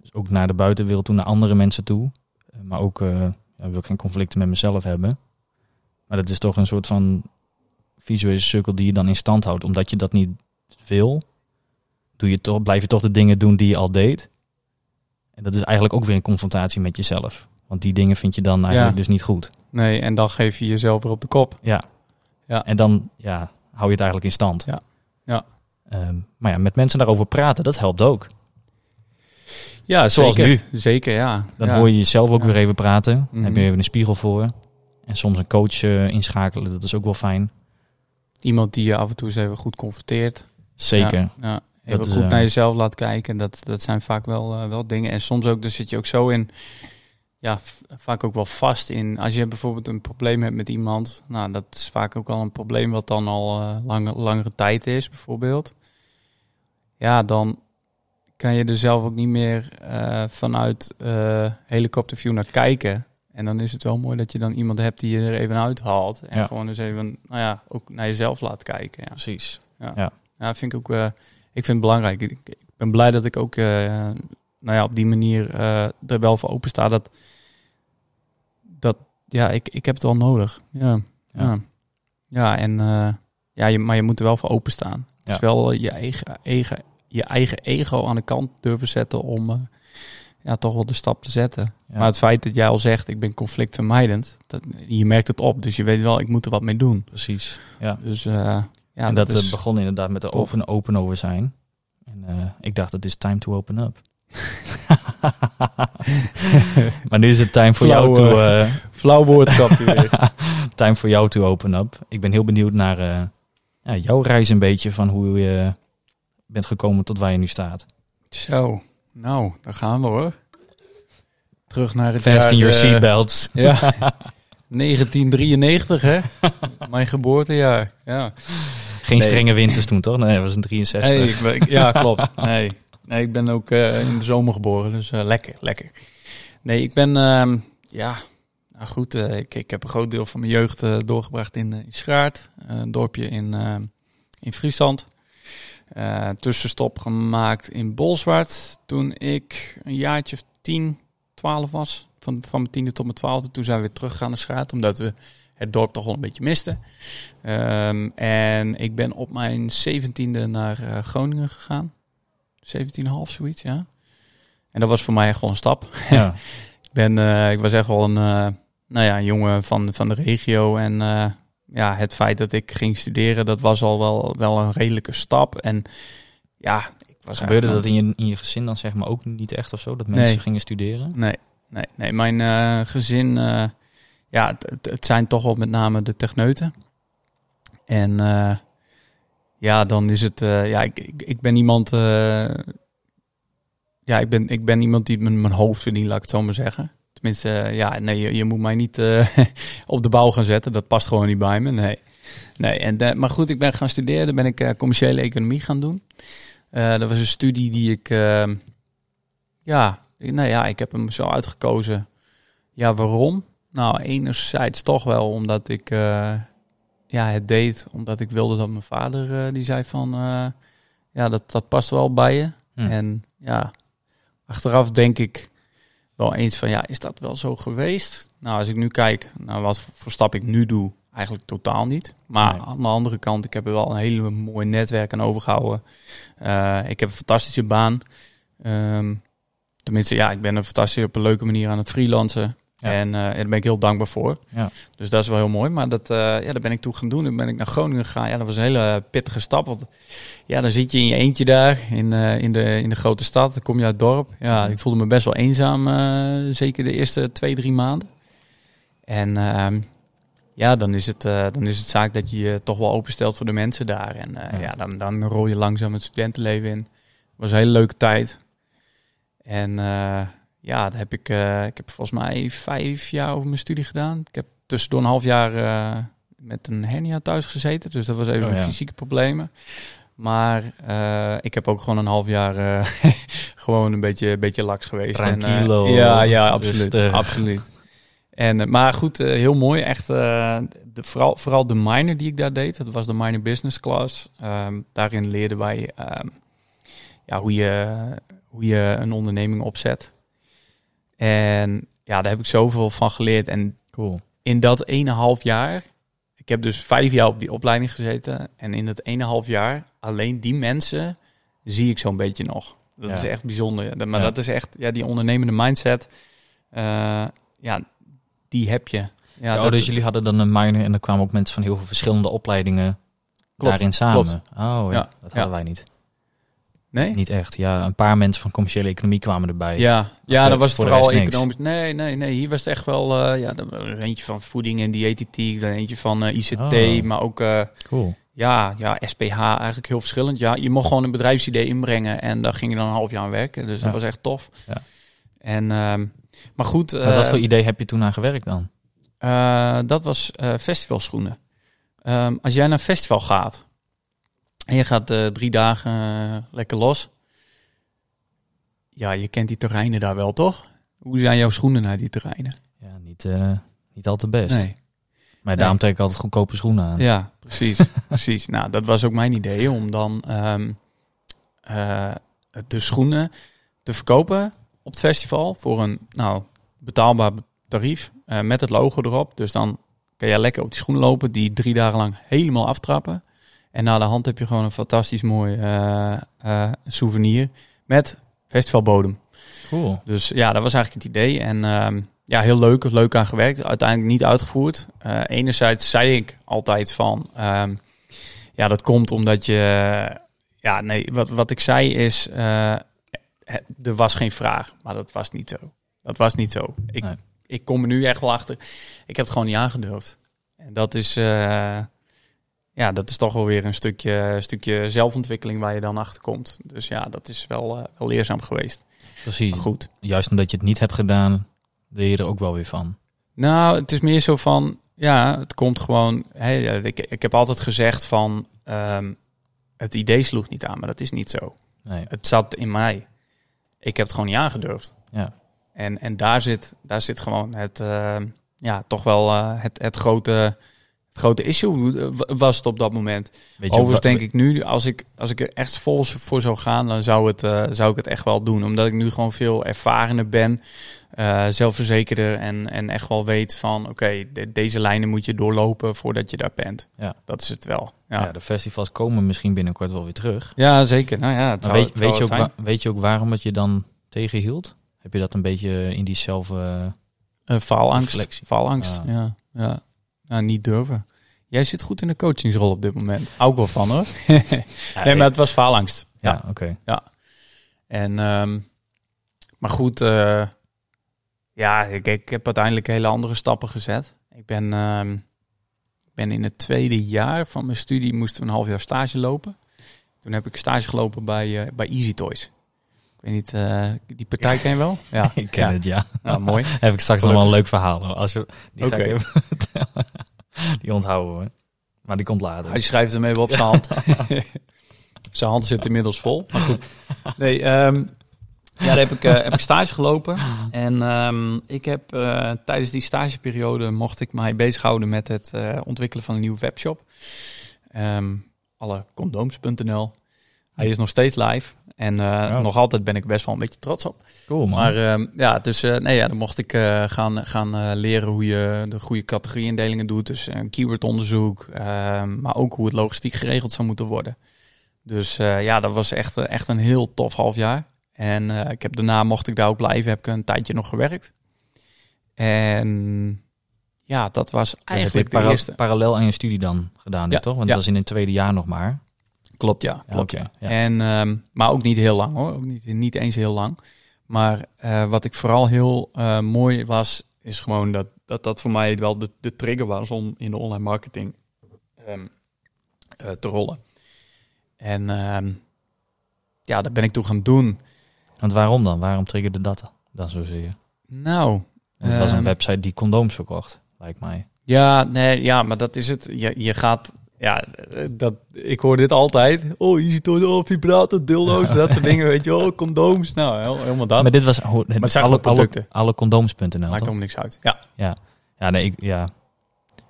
Dus ook naar de buitenwereld toe, naar andere mensen toe. Eh, Maar ook eh, ja, wil ik geen conflicten met mezelf hebben. Maar dat is toch een soort van visuele cirkel die je dan in stand houdt. Omdat je dat niet wil, doe je toch, blijf je toch de dingen doen die je al deed. En dat is eigenlijk ook weer een confrontatie met jezelf. Want die dingen vind je dan eigenlijk Ja. dus niet goed. Nee, en dan geef je jezelf weer op de kop. Ja. Ja. En dan ja, hou je het eigenlijk in stand. Ja. Ja. Ehm, maar ja, met mensen daarover praten, dat helpt ook. Ja, Zoals zeker. nu. Zeker, ja. Dan ja. hoor je jezelf ook Ja. weer even praten. Dan Mhm. heb je even een spiegel voor. En soms een coach eh, inschakelen, dat is ook wel fijn. Iemand die je af en toe eens even goed confronteert. Zeker. Ja. Even Dat is, goed eh, naar jezelf laat kijken. Dat, dat zijn vaak wel, eh, wel dingen. En soms ook, daar zit je ook zo in. Ja, vaak ook wel vast in. Als je bijvoorbeeld een probleem hebt met iemand. Nou, dat is vaak ook al een probleem wat dan al lange, langere tijd is, bijvoorbeeld. Ja, dan kan je er zelf ook niet meer eh, vanuit eh helikopterview naar kijken. En dan is het wel mooi dat je dan iemand hebt die je er even uithaalt. En Ja. gewoon eens even, nou ja, ook naar jezelf laat kijken. Ja. Precies. Ja, vind ik ook. ik vind het belangrijk. Ik, ik ben blij dat ik ook, nou ja, op die manier er wel voor open sta. Dat, dat ja, ik, ik heb het wel nodig. Ja, ja. Ja. en eh, ja, je, maar je moet er wel voor openstaan. Het Ja. is wel je eigen, eigen, je eigen ego aan de kant durven zetten om eh, ja, toch wel de stap te zetten. Ja. Maar het feit dat jij al zegt, ik ben conflictvermijdend, dat, je merkt het op. Dus je weet wel, ik moet er wat mee doen. Precies. Ja. Dus eh, ja, en dat, eh, begon inderdaad met de open, open over zijn. En ik dacht, het is time to open up. maar nu is het time voor jou Flauw, to, eh, flauw woordgrapje weer. time voor jou to open up. Ik ben heel benieuwd naar eh, ja, jouw reis een beetje van hoe je bent gekomen tot waar je nu staat. Zo, nou, daar gaan we hoor. Terug naar het Fasten jaar... your eh, seatbelts. Ja, 1993 hè. Mijn geboortejaar, ja. Geen Nee. strenge winters toen toch? Nee, dat was een 63. Hey, ik ben- ik- ja, klopt. Nee. Nee, ik ben ook eh, in de zomer geboren, dus eh, lekker, lekker. Nee, ik ben, ehm, ja, nou goed, eh, ik, ik heb een groot deel van mijn jeugd doorgebracht in, in Schaart, een dorpje in, in Friesland. Tussenstop gemaakt in Bolsward toen ik een jaartje of 10, 12 was. Van, van mijn tiende tot mijn twaalfde. Toen zijn we weer teruggegaan naar Schaart, omdat we het dorp toch wel een beetje misten. Ehm, en ik ben op mijn zeventiende naar Groningen gegaan. 17,5 zoiets, ja. En dat was voor mij echt wel een stap. Ja. Ik, ben, eh, ik was echt wel een, eh, nou ja, een jongen van, van de regio. En eh, ja, het feit dat ik ging studeren, dat was al wel, wel een redelijke stap. En ja, ik was Gebeurde dat in je, in je gezin dan zeg maar ook niet echt of zo? Dat mensen Nee. gingen studeren? Nee, nee, nee. Mijn gezin, ja, het, het- zijn toch wel met name de techneuten. En ja, dan is het, eh, ja, ik, ik, ik ben iemand, eh, ja, ik ben, ik ben iemand die mijn, hoofd verdient, laat ik het zo maar zeggen. Tenminste, eh, ja, nee, je, je moet mij niet op de bouw gaan zetten. Dat past gewoon niet bij me, nee. Nee, en, maar goed, ik ben gaan studeren. Dan ben ik commerciële economie gaan doen. Dat was een studie die ik, eh, ja, nou ja, ik heb hem zo uitgekozen. Ja, waarom? Nou, enerzijds toch wel omdat ik ja, het deed, omdat ik wilde dat mijn vader, eh, die zei van, eh, ja, dat, dat past wel bij je. Hm. En ja, achteraf denk ik wel eens van, ja, is dat wel zo geweest? Nou, als ik nu kijk naar wat voor stap ik nu doe, eigenlijk totaal niet. Maar Nee. aan de andere kant, ik heb er wel een hele mooi netwerk aan overgehouden. Eh, ik heb een fantastische baan. Ehm, tenminste, ja, ik ben een fantastische, op een leuke manier aan het freelancen. Ja. En eh, daar ben ik heel dankbaar voor. Ja. Dus dat is wel heel mooi. Maar dat, eh, ja, daar ben ik toe gaan doen. Dan ben ik naar Groningen gegaan. Ja, dat was een hele pittige stap. Want ja, dan zit je in je eentje daar in, eh, in, de, in de grote stad. Dan kom je uit het dorp. Ja, ik voelde me best wel eenzaam. zeker de eerste twee, drie maanden. En ehm, ja, dan is, het, dan is het zaak dat je je toch wel openstelt voor de mensen daar. En Ja. ja, dan, dan rol je langzaam het studentenleven in. Het was een hele leuke tijd. En ja, dat heb ik, eh, ik heb volgens mij vijf jaar over mijn studie gedaan. Ik heb tussendoor een half jaar eh, met een hernia thuis gezeten. Dus dat was even Oh, ja. fysieke problemen. Maar eh, ik heb ook gewoon een half jaar gewoon een beetje, een beetje laks geweest. En, Tranquilo, ja, ja, absoluut. rustig. absoluut. En, maar goed, heel mooi. Echt, de, vooral, vooral de minor die ik daar deed, dat was de minor business class. Ehm, daarin leerden wij ehm, ja, hoe, je, hoe je een onderneming opzet. En ja, daar heb ik zoveel van geleerd. En Cool. in dat 1,5 jaar, ik heb dus vijf jaar op die opleiding gezeten. En in dat 1,5 jaar, alleen die mensen zie ik zo'n beetje nog. Dat Ja. is echt bijzonder. Maar Ja. dat is echt, ja, die ondernemende mindset, eh, ja, die heb je. Ja, oh, dat- dus jullie hadden dan een minor en er kwamen ook mensen van heel veel verschillende opleidingen Klopt, daarin samen. klopt. Oh ja, dat hadden wij niet. Nee? Niet echt. Ja, een paar mensen van commerciële economie kwamen erbij. Ja, ja dan was het vooral economisch. Nee, nee, nee. Hier was het echt wel eh, ja, eentje van voeding en diëtetiek, eentje van eh, ICT, Oh. maar ook eh, Cool. ja, ja, SPH eigenlijk heel verschillend. Ja, je mocht gewoon een bedrijfsidee inbrengen en daar ging je dan een half jaar aan werken. Dus dat was echt tof. Ja. En, ehm, maar goed, Wat wat voor idee heb je toen aan gewerkt dan? dat was festivalschoenen. Ehm, als jij naar een festival gaat en je gaat eh, drie dagen eh, lekker los. Ja, je kent die terreinen daar wel, toch? Hoe zijn jouw schoenen naar die terreinen? Ja, niet, eh, niet al te best. Nee. Maar daarom trek ik altijd goedkope schoenen aan. Ja, precies. precies. Nou, dat was ook mijn idee om dan ehm, eh, de schoenen te verkopen op het festival voor een nou, betaalbaar tarief met het logo erop. Dus dan kan jij lekker op die schoenen lopen, die drie dagen lang helemaal aftrappen. En na de hand heb je gewoon een fantastisch mooi eh, eh, souvenir met festivalbodem. Cool. Dus ja, dat was eigenlijk het idee. En ehm, ja, heel leuk, leuk aan gewerkt. Uiteindelijk niet uitgevoerd. Eh, enerzijds zei ik altijd van, ehm, ja, dat komt omdat je, ja, nee, wat, wat ik zei is, er was geen vraag, maar dat was niet zo. Dat was niet zo. Ik, Nee. ik kom er nu echt wel achter. Ik heb het gewoon niet aangedurfd. En dat is, ja, dat is toch wel weer een stukje, stukje zelfontwikkeling waar je dan achter komt. Dus ja, dat is wel, eh, wel leerzaam geweest. Precies. Maar goed. Juist omdat je het niet hebt gedaan, leer je er ook wel weer van. Nou, het is meer zo van, ja, het komt gewoon. Ja, ik, ik heb altijd gezegd van, ehm, het idee sloeg niet aan, maar dat is niet zo. Nee. Het zat in mij. Ik heb het gewoon niet aangedurfd. Ja. En, en daar, zit, daar zit gewoon het, ehm, ja, toch wel eh, het, het, grote, het grote issue eh, wa- was het op dat moment. Weet je, Overigens denk ik nu, als ik, als ik er echt vol voor zou gaan, dan zou, het, eh, zou ik het echt wel doen. Omdat ik nu gewoon veel ervarener ben, eh, zelfverzekerder en, en echt wel weet van, oké, de- deze lijnen moet je doorlopen voordat je daar bent. Ja. Dat is het wel. Ja, ja. ja. de festivals komen misschien binnenkort wel weer terug. zeker. Nou ja, zou, weet, weet, je ook zijn. wa- weet je ook waarom het je dan tegenhield? Heb je dat een beetje in die zelf... eh, Eh, faalangst. Faalangst, Ja. ja. Ja. ja. niet durven. Jij zit goed in de coachingsrol op dit moment. Ik wel van hoor. Ja, nee, maar het was faalangst. Ja, oké. En, ehm, maar goed, eh, ja, ik, ik heb uiteindelijk hele andere stappen gezet. Ik ben, ik ben in het tweede jaar van mijn studie moesten we een half jaar stage lopen. Toen heb ik stage gelopen bij, eh, bij Easy Toys. Weet niet, eh, die partij ken je wel? Ja, Ik ken ja. het, ja. Nou, mooi. Heb ik straks nog wel een leuk verhaal. Als je, die ga ik even vertellen. Die onthouden we. Maar die komt later. Hij schrijft hem even op zijn hand. zijn hand zit inmiddels vol. Maar goed. Nee, ehm, ja, daar heb ik, eh, heb ik stage gelopen. En ehm, ik heb eh, tijdens die stageperiode mocht ik mij bezighouden met het eh, ontwikkelen van een nieuwe webshop. Ehm allekondooms.nl. Hij is nog steeds live. En eh, Ja. nog altijd ben ik best wel een beetje trots op. Cool, man. Maar ehm, ja, dus eh, nee, ja, dan mocht ik eh, gaan, gaan eh, leren hoe je de goede categorieindelingen doet. Dus een keywordonderzoek, ehm, maar ook hoe het logistiek geregeld zou moeten worden. Dus eh, ja, dat was echt, echt een heel tof half jaar. En eh, ik heb daarna, mocht ik daar ook blijven, heb ik een tijdje nog gewerkt. En ja, dat was Dat heb eigenlijk je de para- eerste. parallel aan je studie dan gedaan, Ja, dit, toch? Want ja. dat is in het tweede jaar nog maar. Klopt, ja. Klopt, ja. ja. En, ehm, maar ook niet heel lang hoor. Ook niet, niet eens heel lang. Maar eh, wat ik vooral heel eh, mooi was, is gewoon dat, dat dat voor mij wel de, de trigger was om in de online marketing ehm, eh, te rollen. En ehm, ja, dat ben ik toen gaan doen. Want waarom dan? Waarom triggerde dat dan zozeer? Nou, het was een website die condooms verkocht, lijkt mij. Ja, nee, ja, maar dat is het. Je, je gaat, ja, dat, ik hoor dit altijd. Oh, je ziet oh, vibrator, dildo's, dat soort dingen, weet je Oh, condooms. Nou, helemaal dat. Maar dit was ho- het zijn alle, producten. alle, alle condooms.nl, Maakt helemaal niks uit. Ja. Ja, nee, ik, ja.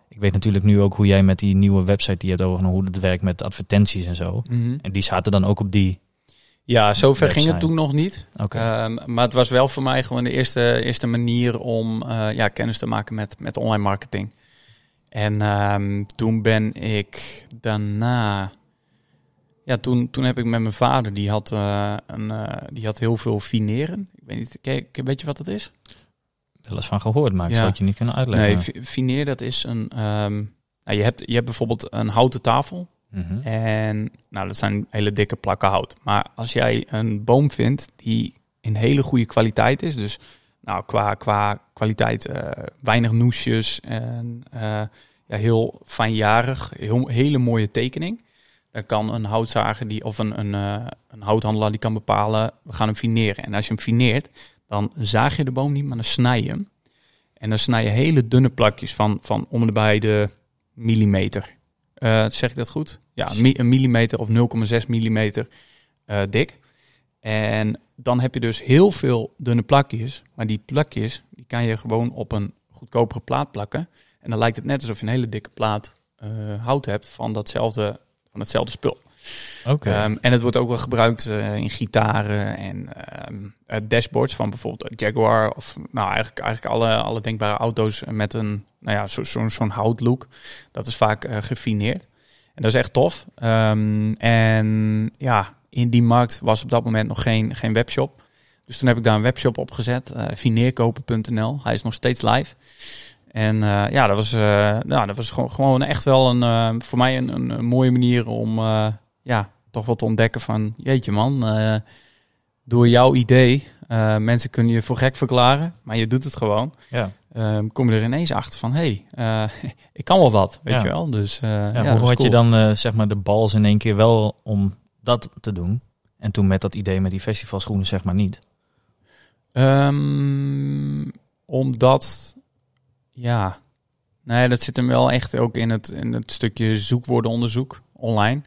Ik weet natuurlijk nu ook hoe jij met die nieuwe website die je hebt over hoe het werkt met advertenties en zo. En die zaten dan ook op die. Ja, zover ging het toen nog niet. Oké. Ehm, maar het was wel voor mij gewoon de eerste, eerste manier om eh, ja, kennis te maken met, met online marketing. En ehm, toen ben ik daarna... Ja, toen, toen heb ik met mijn vader, die had, eh, een, eh, die had heel veel fineren. Ik weet niet, kijk, weet je wat dat is? wel eens van gehoord, maar ik Ja. zou het je niet kunnen uitleggen. Nee, fi- fineer dat is een... ehm, nou, je, hebt, je hebt bijvoorbeeld een houten tafel. Mhm. En nou, dat zijn hele dikke plakken hout. Maar als jij een boom vindt die in hele goede kwaliteit is, dus nou, qua, qua kwaliteit eh, weinig noesjes en eh, ja, heel fijnjarig, heel, hele mooie tekening. Dan kan een houtzager die, of een, een, eh, een houthandelaar die kan bepalen, we gaan hem fineren. En als je hem fineert, dan zaag je de boom niet, maar dan snij je hem. En dan snij je hele dunne plakjes van, van om en bij de millimeter. Zeg ik dat goed? Ja, een mi- een millimeter of 0,6 millimeter dik. En dan heb je dus heel veel dunne plakjes. Maar die plakjes die kan je gewoon op een goedkopere plaat plakken. En dan lijkt het net alsof je een hele dikke plaat eh, hout hebt van, datzelfde, van hetzelfde spul. Oké. Ehm, en het wordt ook wel gebruikt eh, in gitaren en ehm, eh, dashboards van bijvoorbeeld Jaguar. Of nou, eigenlijk, eigenlijk alle, alle denkbare auto's met een nou ja, zo- zo'n zo'n houtlook. Dat is vaak gefineerd. En dat is echt tof. Ehm, en ja, in die markt was op dat moment nog geen, geen webshop. Dus toen heb ik daar een webshop opgezet, eh fineerkopen.nl. Hij is nog steeds live. En eh, ja, dat was, eh, nou, dat was gewoon, gewoon echt wel een, voor mij een, een, een mooie manier om ja, toch wat te ontdekken van... Jeetje man, door jouw idee, mensen kunnen je voor gek verklaren, maar je doet het gewoon. ja. Ehm, kom je er ineens achter van, hey, ik kan wel wat, weet Ja. je wel. Dus eh, Ja, ja, hoe had je dan zeg maar de bals in één keer wel om dat te doen? En toen met dat idee met die festivalschoenen zeg maar niet. Ehm, omdat, ja, nee, dat zit hem wel echt ook in het, in het stukje zoekwoordenonderzoek online.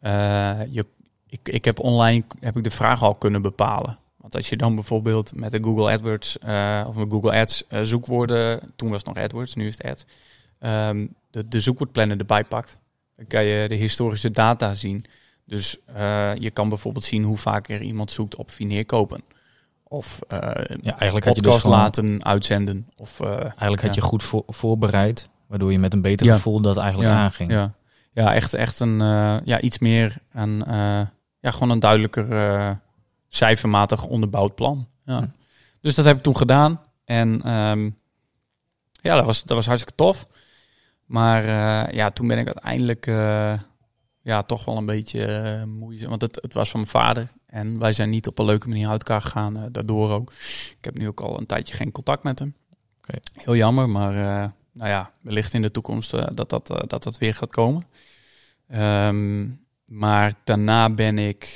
Eh, je, ik, ik heb online heb ik de vraag al kunnen bepalen. Want als je dan bijvoorbeeld met de Google AdWords eh, of met Google Ads eh, zoekwoorden, toen was het nog AdWords, nu is het Ads, ehm, de, de zoekwoordplanner erbij pakt, dan kan je de historische data zien. Dus eh, je kan bijvoorbeeld zien hoe vaak er iemand zoekt op fineerkopen. Of eh Ja, eigenlijk had je dus gewoon, laten uitzenden. Of, eh, eigenlijk had ja. je goed voor, voorbereid, waardoor je met een beter Ja. gevoel dat eigenlijk aanging. Ja, ja echt, echt een, ja, iets meer een, ja, gewoon een duidelijker cijfermatig onderbouwd plan. Ja. Hm. Dus dat heb ik toen gedaan. En ehm, ja, dat was, dat was hartstikke tof. Maar ja, toen ben ik uiteindelijk ja, toch wel een beetje eh, moeizaam. Want het, het was van mijn vader. En wij zijn niet op een leuke manier uit elkaar gegaan. eh, daardoor ook. Ik heb nu ook al een tijdje geen contact met hem. Heel jammer, maar eh, nou ja, wellicht in de toekomst dat, dat, dat dat weer gaat komen. Ehm, maar daarna ben ik,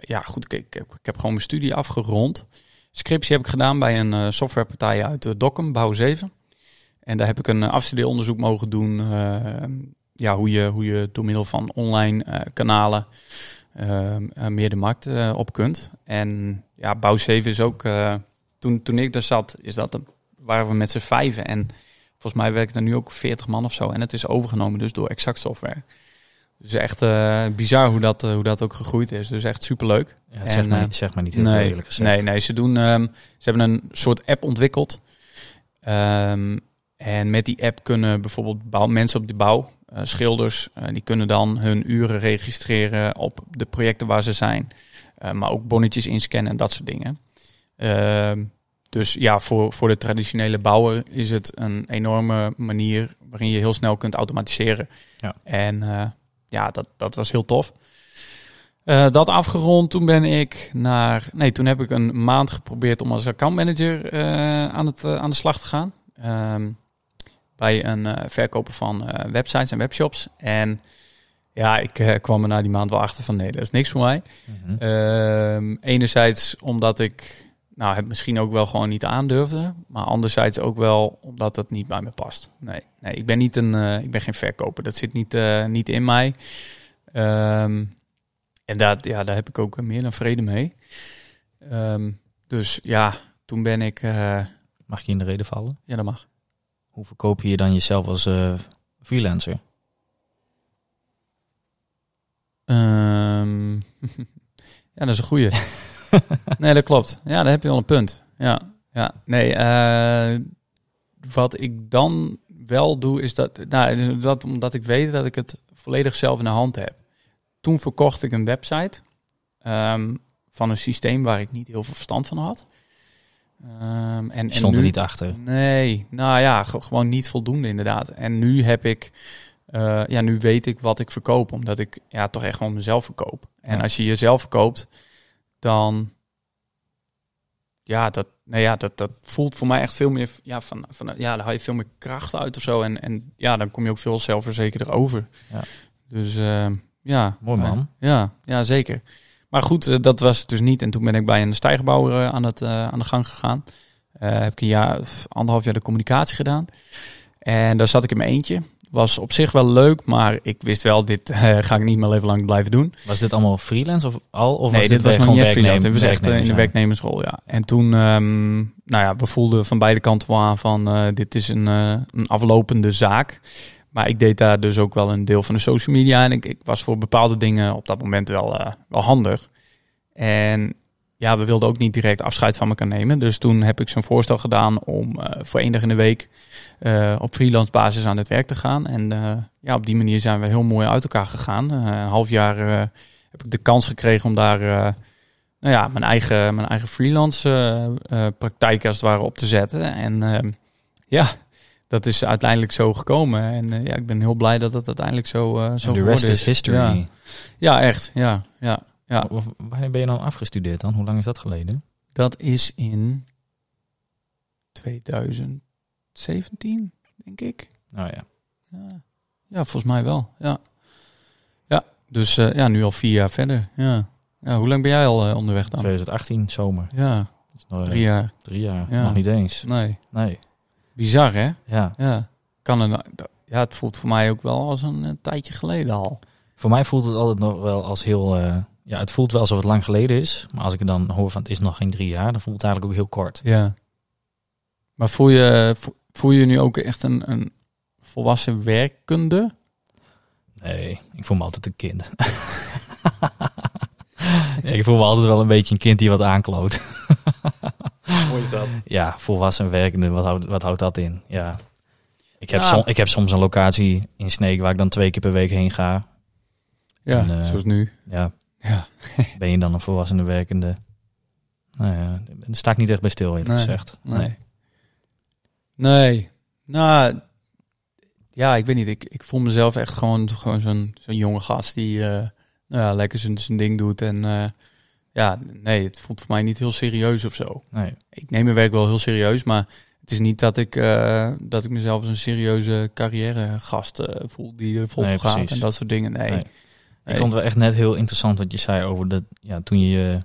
ja goed, ik, ik, heb, ik heb gewoon mijn studie afgerond. Scriptie heb ik gedaan bij een softwarepartij uit uh, Dokkum, Bouw 7. En daar heb ik een afstudeeronderzoek mogen doen. Ja, hoe, je, hoe je door middel van online eh, kanalen eh, eh, meer de markt eh, op kunt. En ja, Bouw 7 is ook, toen, toen ik daar zat, is dat, een- waren we met z'n vijven. En volgens mij werken er nu ook 40 man of zo. En het is overgenomen dus door Exact Software. Dus echt bizar hoe dat, hoe dat ook gegroeid is. Dus echt superleuk. Ja, En, maar, zegt maar niet heel veel Nee, eerlijk gezegd. nee, nee, ze doen. ehm, ze hebben een soort app ontwikkeld. Ehm, en met die app kunnen bijvoorbeeld bouw, mensen op de bouw, schilders, eh, die kunnen dan hun uren registreren op de projecten waar ze zijn. Eh, maar ook bonnetjes inscannen en dat soort dingen. Ehm, dus ja, voor, voor de traditionele bouwer is het een enorme manier waarin je heel snel kunt automatiseren. Ja. En eh, ja, dat, dat was heel tof. Eh, dat afgerond, toen ben ik naar. Nee, toen heb ik een maand geprobeerd om als accountmanager eh aan, het, eh, aan de slag te gaan. Ehm, bij een eh, verkoper van eh, websites en webshops. En ja, ik eh, kwam er na die maand wel achter van nee, dat is niks voor mij. Mhm. Ehm, enerzijds omdat ik nou, het misschien ook wel gewoon niet aandurfde. Maar anderzijds ook wel omdat het niet bij me past. Nee, nee ik ben niet een, ik ben geen verkoper. Dat zit niet, niet in mij. Ehm, en daar, ja, daar heb ik ook meer dan vrede mee. Ehm, dus ja, toen ben ik, Mag je in de reden vallen? ja dat mag. Hoe verkoop je je dan jezelf als eh, freelancer? Ehm, ja, dat is een goeie. nee, dat klopt. Ja, daar heb je wel een punt. Ja, ja. nee. eh, wat ik dan wel doe, is dat, nou, dat omdat ik weet dat ik het volledig zelf in de hand heb. Toen verkocht ik een website ehm, van een systeem waar ik niet heel veel verstand van had. Ehm, en, Je stond nu, er niet achter. Nee, nou ja, ge- gewoon niet voldoende inderdaad. En nu heb ik, eh, ja, nu weet ik wat ik verkoop, omdat ik ja toch echt gewoon mezelf verkoop. En Ja. als je jezelf verkoopt, dan, ja, dat, nou ja, dat, dat voelt voor mij echt veel meer, ja, van, van, ja, daar haal je veel meer kracht uit of zo. En, en ja, dan kom je ook veel zelfverzekerder over. Ja. Dus eh, ja. Mooi man. Ja, ja, zeker. Maar goed, eh, dat was het dus niet. En toen ben ik bij een stijgerbouwer eh, aan, het, eh, aan de gang gegaan. Heb ik een jaar, of anderhalf jaar de communicatie gedaan. En daar zat ik in mijn eentje. Was op zich wel leuk, maar ik wist wel, dit ga ik niet mijn leven lang blijven doen. Was dit allemaal freelance of al? Of nee, was dit was nog gewoon niet freelance. Dit was echt in de werknemers, werknemersrol, ja. En toen, ehm, nou ja, we voelden van beide kanten wel aan van, dit is een, een aflopende zaak. Maar ik deed daar dus ook wel een deel van de social media. En ik, ik was voor bepaalde dingen op dat moment wel, eh, wel handig. En ja, we wilden ook niet direct afscheid van elkaar nemen. Dus toen heb ik zo'n voorstel gedaan om eh, voor één dag in de week eh, op freelance basis aan het werk te gaan. En ja, op die manier zijn we heel mooi uit elkaar gegaan. Een half jaar heb ik de kans gekregen om daar nou ja, mijn eigen, mijn eigen freelance praktijk als het ware op te zetten. En ehm, ja, dat is uiteindelijk zo gekomen. En eh, ja, ik ben heel blij dat het uiteindelijk zo, eh zo de rest is history. Ja, ja echt. Ja, ja, ja. Wanneer ben je dan afgestudeerd dan? Hoe lang is dat geleden? Dat is in 2017, denk ik. Nou ja. Ja, ja volgens mij wel. Ja, ja dus eh, ja, nu al vier jaar verder. Ja. Ja, hoe lang ben jij al onderweg dan? 2018, zomer. Ja, Dus nog, drie jaar. Drie jaar. Ja. Nog niet eens. Nee, Nee. Bizar hè? Ja. Ja. Kan er, nou- ja, het voelt voor mij ook wel als een, eh, tijdje geleden al. Voor mij voelt het altijd nog wel als heel... eh, ja, het voelt wel alsof het lang geleden is. Maar als ik dan hoor van het is nog geen drie jaar, dan voelt het eigenlijk ook heel kort. Ja. Maar voel je, vo- voel je nu ook echt een, een volwassen werkende? Nee, ik voel me altijd een kind. Nee, ik voel me altijd wel een beetje een kind die wat aankloot. Hoe is dat? Ja, volwassen werkende, wat houdt, wat houdt dat in? Ja. Ik heb, Ja. som- ik heb soms een locatie in Sneek waar ik dan twee keer per week heen ga. Ja, En, eh, zoals nu. Ja, Ja. ben je dan een volwassene werkende? Nou ja, daar sta ik niet echt bij stil, eerlijk Nee, gezegd. Nee. Nee. Nou, Ja, ik weet niet. Ik, ik voel mezelf echt gewoon, gewoon zo'n zo'n jonge gast die eh, nou ja, lekker zijn, zijn ding doet. En eh, ja, nee, het voelt voor mij niet heel serieus of zo. Nee. Ik neem mijn werk wel heel serieus, maar het is niet dat ik, eh, dat ik mezelf als een serieuze carrièregast eh voel die er vol Nee, gaat precies. en dat soort dingen. Nee. Nee. Nee. Ik vond het wel echt net heel interessant wat je zei over dat, ja, toen je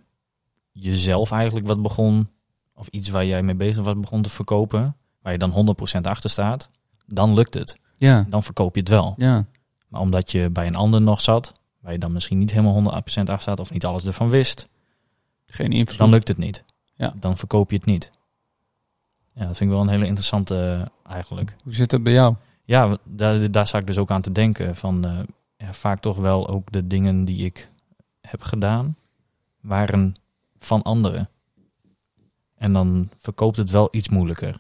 jezelf eigenlijk wat begon, of iets waar jij mee bezig was, begon te verkopen, waar je dan 100% achter staat, dan lukt het. Ja, Dan verkoop je het wel. ja, Maar omdat je bij een ander nog zat, waar je dan misschien niet helemaal 100% achter staat, of niet alles ervan wist, geen invloed. dan lukt het niet. Ja. Dan verkoop je het niet. Ja, dat vind ik wel een hele interessante eh, eigenlijk. Hoe zit het bij jou? Ja, daar, daar zat ik dus ook aan te denken. Van eh, ja, vaak toch wel ook de dingen die ik heb gedaan, waren van anderen. En dan verkoopt het wel iets moeilijker.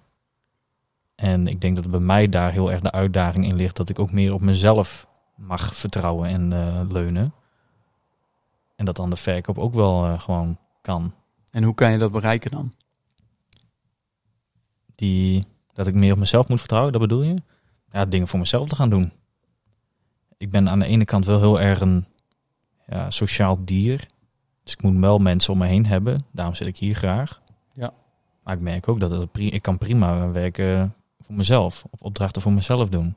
En ik denk dat bij mij daar heel erg de uitdaging in ligt dat ik ook meer op mezelf mag vertrouwen en eh, leunen. En dat dan de verkoop ook wel gewoon kan. En hoe kan je dat bereiken dan? Die, dat ik meer op mezelf moet vertrouwen, dat bedoel je? Ja, dingen voor mezelf te gaan doen. Ik ben aan de ene kant wel heel erg een ja, sociaal dier. Dus ik moet wel mensen om me heen hebben. Daarom zit ik hier graag. Ja. Maar ik merk ook dat het, ik kan prima werken voor mezelf. Of opdrachten voor mezelf doen.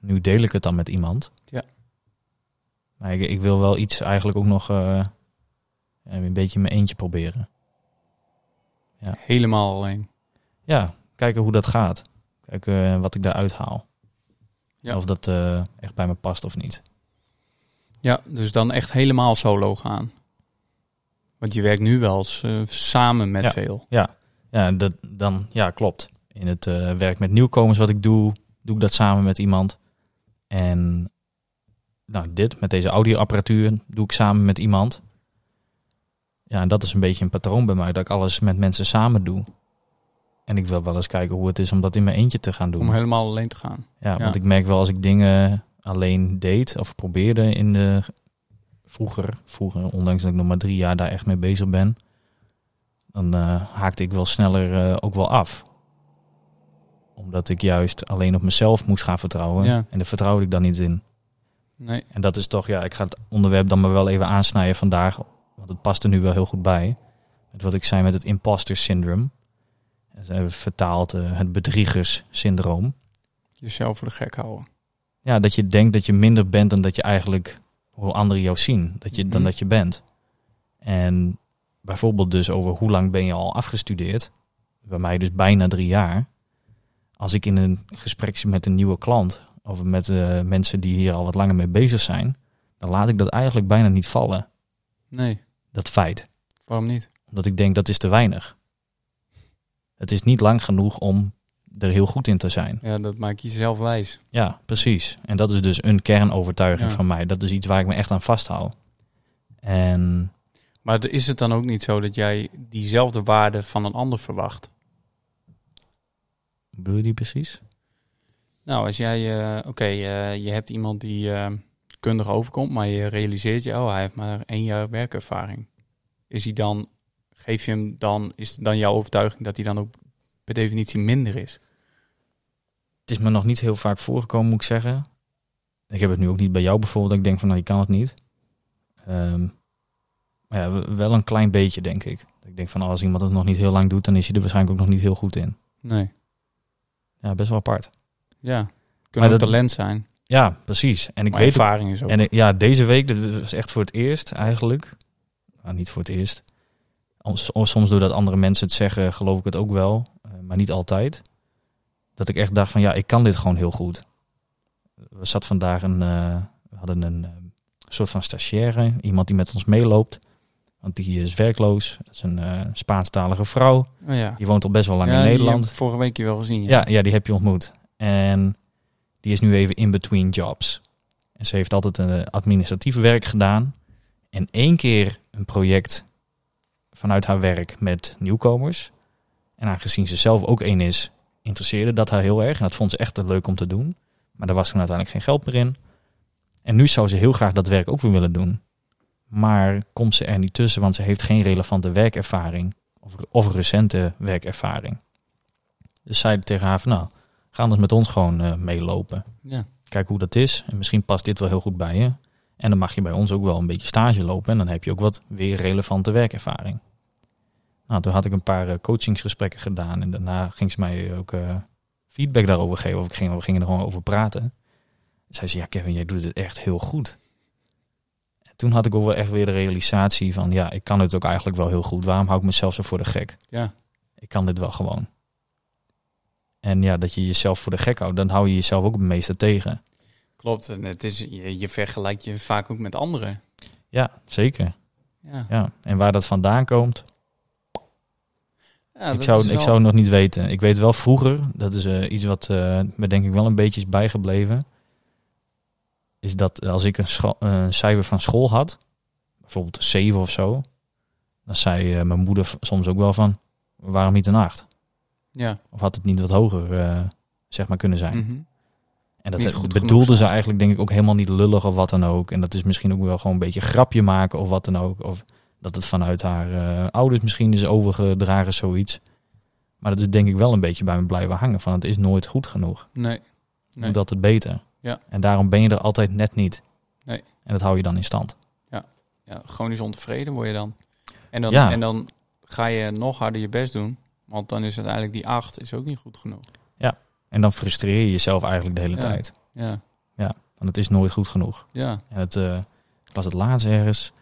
Nu deel ik het dan met iemand. Ja. Maar ik, ik wil wel iets eigenlijk ook nog eh, een beetje mijn eentje proberen. Helemaal alleen. ja, kijken hoe dat gaat. Kijken eh, wat ik daaruit haal. Ja. Of dat eh, echt bij me past of niet. Ja, dus dan echt helemaal solo gaan. Want je werkt nu wel eens eh, samen met Ja. veel. Ja, dat, dan, ja, klopt. In het werk met nieuwkomers wat ik doe, doe ik dat samen met iemand. En nou, dit, met deze audioapparatuur, doe ik samen met iemand. Ja, en dat is een beetje een patroon bij mij, dat ik alles met mensen samen doe. En ik wil wel eens kijken hoe het is om dat in mijn eentje te gaan doen. Om helemaal alleen te gaan. Ja, Ja. want ik merk wel als ik dingen alleen deed of probeerde in de vroeger, vroeger, ondanks dat ik nog maar drie jaar daar echt mee bezig ben, dan eh, haakte ik wel sneller eh, ook wel af. Omdat ik juist alleen op mezelf moest gaan vertrouwen. Ja. En daar vertrouwde ik dan niet in. Nee. En dat is toch, ja, ik ga het onderwerp dan maar wel even aansnijden vandaag. Want het past er nu wel heel goed bij. Met wat ik zei met het imposter syndroom. En ze hebben vertaald eh, het bedriegerssyndroom. Jezelf voor de gek houden. Ja, dat je denkt dat je minder bent dan dat je eigenlijk hoe anderen jou zien. Dat je, Dan Mhm. dat je bent. En bijvoorbeeld dus over hoe lang ben je al afgestudeerd. Bij mij dus bijna drie jaar. Als ik in een gesprek zit met een nieuwe klant. Of met eh, mensen die hier al wat langer mee bezig zijn. Dan laat ik dat eigenlijk bijna niet vallen. Nee, Dat feit. waarom niet? Omdat ik denk dat is te weinig. Het is niet lang genoeg om er heel goed in te zijn. Ja, dat maak je jezelf wijs. Ja, precies. En dat is dus een kernovertuiging Ja. van mij. Dat is iets waar ik me echt aan vasthoud. En Maar is het dan ook niet zo dat jij diezelfde waarde van een ander verwacht? bedoel je die precies? Nou, als jij, eh, oké, eh, je hebt iemand die eh, kundig overkomt, maar je realiseert je, oh, hij heeft maar één jaar werkervaring. Is hij dan, geef je hem dan, is dan jouw overtuiging dat hij dan ook per definitie minder is? Het is me nog niet heel vaak voorgekomen, moet ik zeggen. Ik heb het nu ook niet bij jou bijvoorbeeld. Dat ik denk van, nou, je kan het niet. Ehm, maar ja, wel een klein beetje, denk ik. Ik denk van, als iemand het nog niet heel lang doet, dan is hij er waarschijnlijk ook nog niet heel goed in. Nee. Ja, best wel apart. Ja, kan Maar ook dat- talent zijn. Ja, precies. En ik maar weet ervaring is ook. En ik- ja, deze week, dat was echt voor het eerst eigenlijk. Nou, niet voor het eerst. Soms, doordat andere mensen het zeggen, geloof ik het ook wel. eh, maar niet altijd. Dat ik echt dacht van, ja, ik kan dit gewoon heel goed. We zat vandaag een, eh, we hadden een eh, soort van stagiaire. Iemand die met ons meeloopt. Want die is werkloos. Dat is een Spaanstalige vrouw. oh, ja. Die woont al best wel lang Ja, in Nederland. vorige week hier wel gezien. Ja. Ja, ja, die heb je ontmoet. En die is nu even in between jobs. En ze heeft altijd een administratief werk gedaan. En één keer een project vanuit haar werk met nieuwkomers. En aangezien ze zelf ook één is, interesseerde dat haar heel erg. En dat vond ze echt leuk om te doen. Maar daar was toen uiteindelijk geen geld meer in. En nu zou ze heel graag dat werk ook weer willen doen. Maar komt ze er niet tussen, want ze heeft geen relevante werkervaring. Of, of recente werkervaring. Dus zei tegen haar van nou, Ga anders met ons gewoon eh, meelopen. Ja. Kijk hoe dat is. En misschien past dit wel heel goed bij je. En dan mag je bij ons ook wel een beetje stage lopen. En dan heb je ook wat weer relevante werkervaring. Nou, toen had ik een paar eh, coachingsgesprekken gedaan. En daarna ging ze mij ook eh, feedback daarover geven. Of ik ging, we gingen er gewoon over praten. Zei ze, ja Kevin, jij doet het echt heel goed. En toen had ik ook wel echt weer de realisatie van... ja, ik kan het ook eigenlijk wel heel goed. Waarom hou ik mezelf zo voor de gek? Ja. Ik kan dit wel gewoon. En ja, dat je jezelf voor de gek houdt, dan hou je jezelf ook het meeste tegen. Klopt. En het is, je, je vergelijkt je vaak ook met anderen. Ja, zeker. Ja. Ja. En waar dat vandaan komt, Ja, ik, zou, ik zou het nog niet weten. Ik weet wel vroeger, dat is eh, iets wat eh, me denk ik wel een beetje is bijgebleven. Is dat als ik een, cijfer van school had, bijvoorbeeld een 7 of zo, dan zei eh, mijn moeder soms ook wel van, waarom niet een 8? Ja. Of had het niet wat hoger eh, zeg maar kunnen zijn? Mhm. En dat het bedoelde ze eigenlijk denk ik ook helemaal niet lullig of wat dan ook. En dat is misschien ook wel gewoon een beetje grapje maken of wat dan ook. Of dat het vanuit haar eh, ouders misschien is overgedragen, zoiets. Maar dat is denk ik wel een beetje bij me blijven hangen. Van het is nooit goed genoeg. Nee. Het Nee. moet altijd beter. Ja. En daarom ben je er altijd net niet. Nee. En dat hou je dan in stand. Ja, chronisch ontevreden word je dan. En dan, Ja. en dan ga je nog harder je best doen. Want dan is uiteindelijk die 8 is ook niet goed genoeg. En dan frustreer je jezelf eigenlijk de hele Ja. tijd. Ja. Want het is nooit goed genoeg. Ja. En het, eh, ik las het laatst ergens.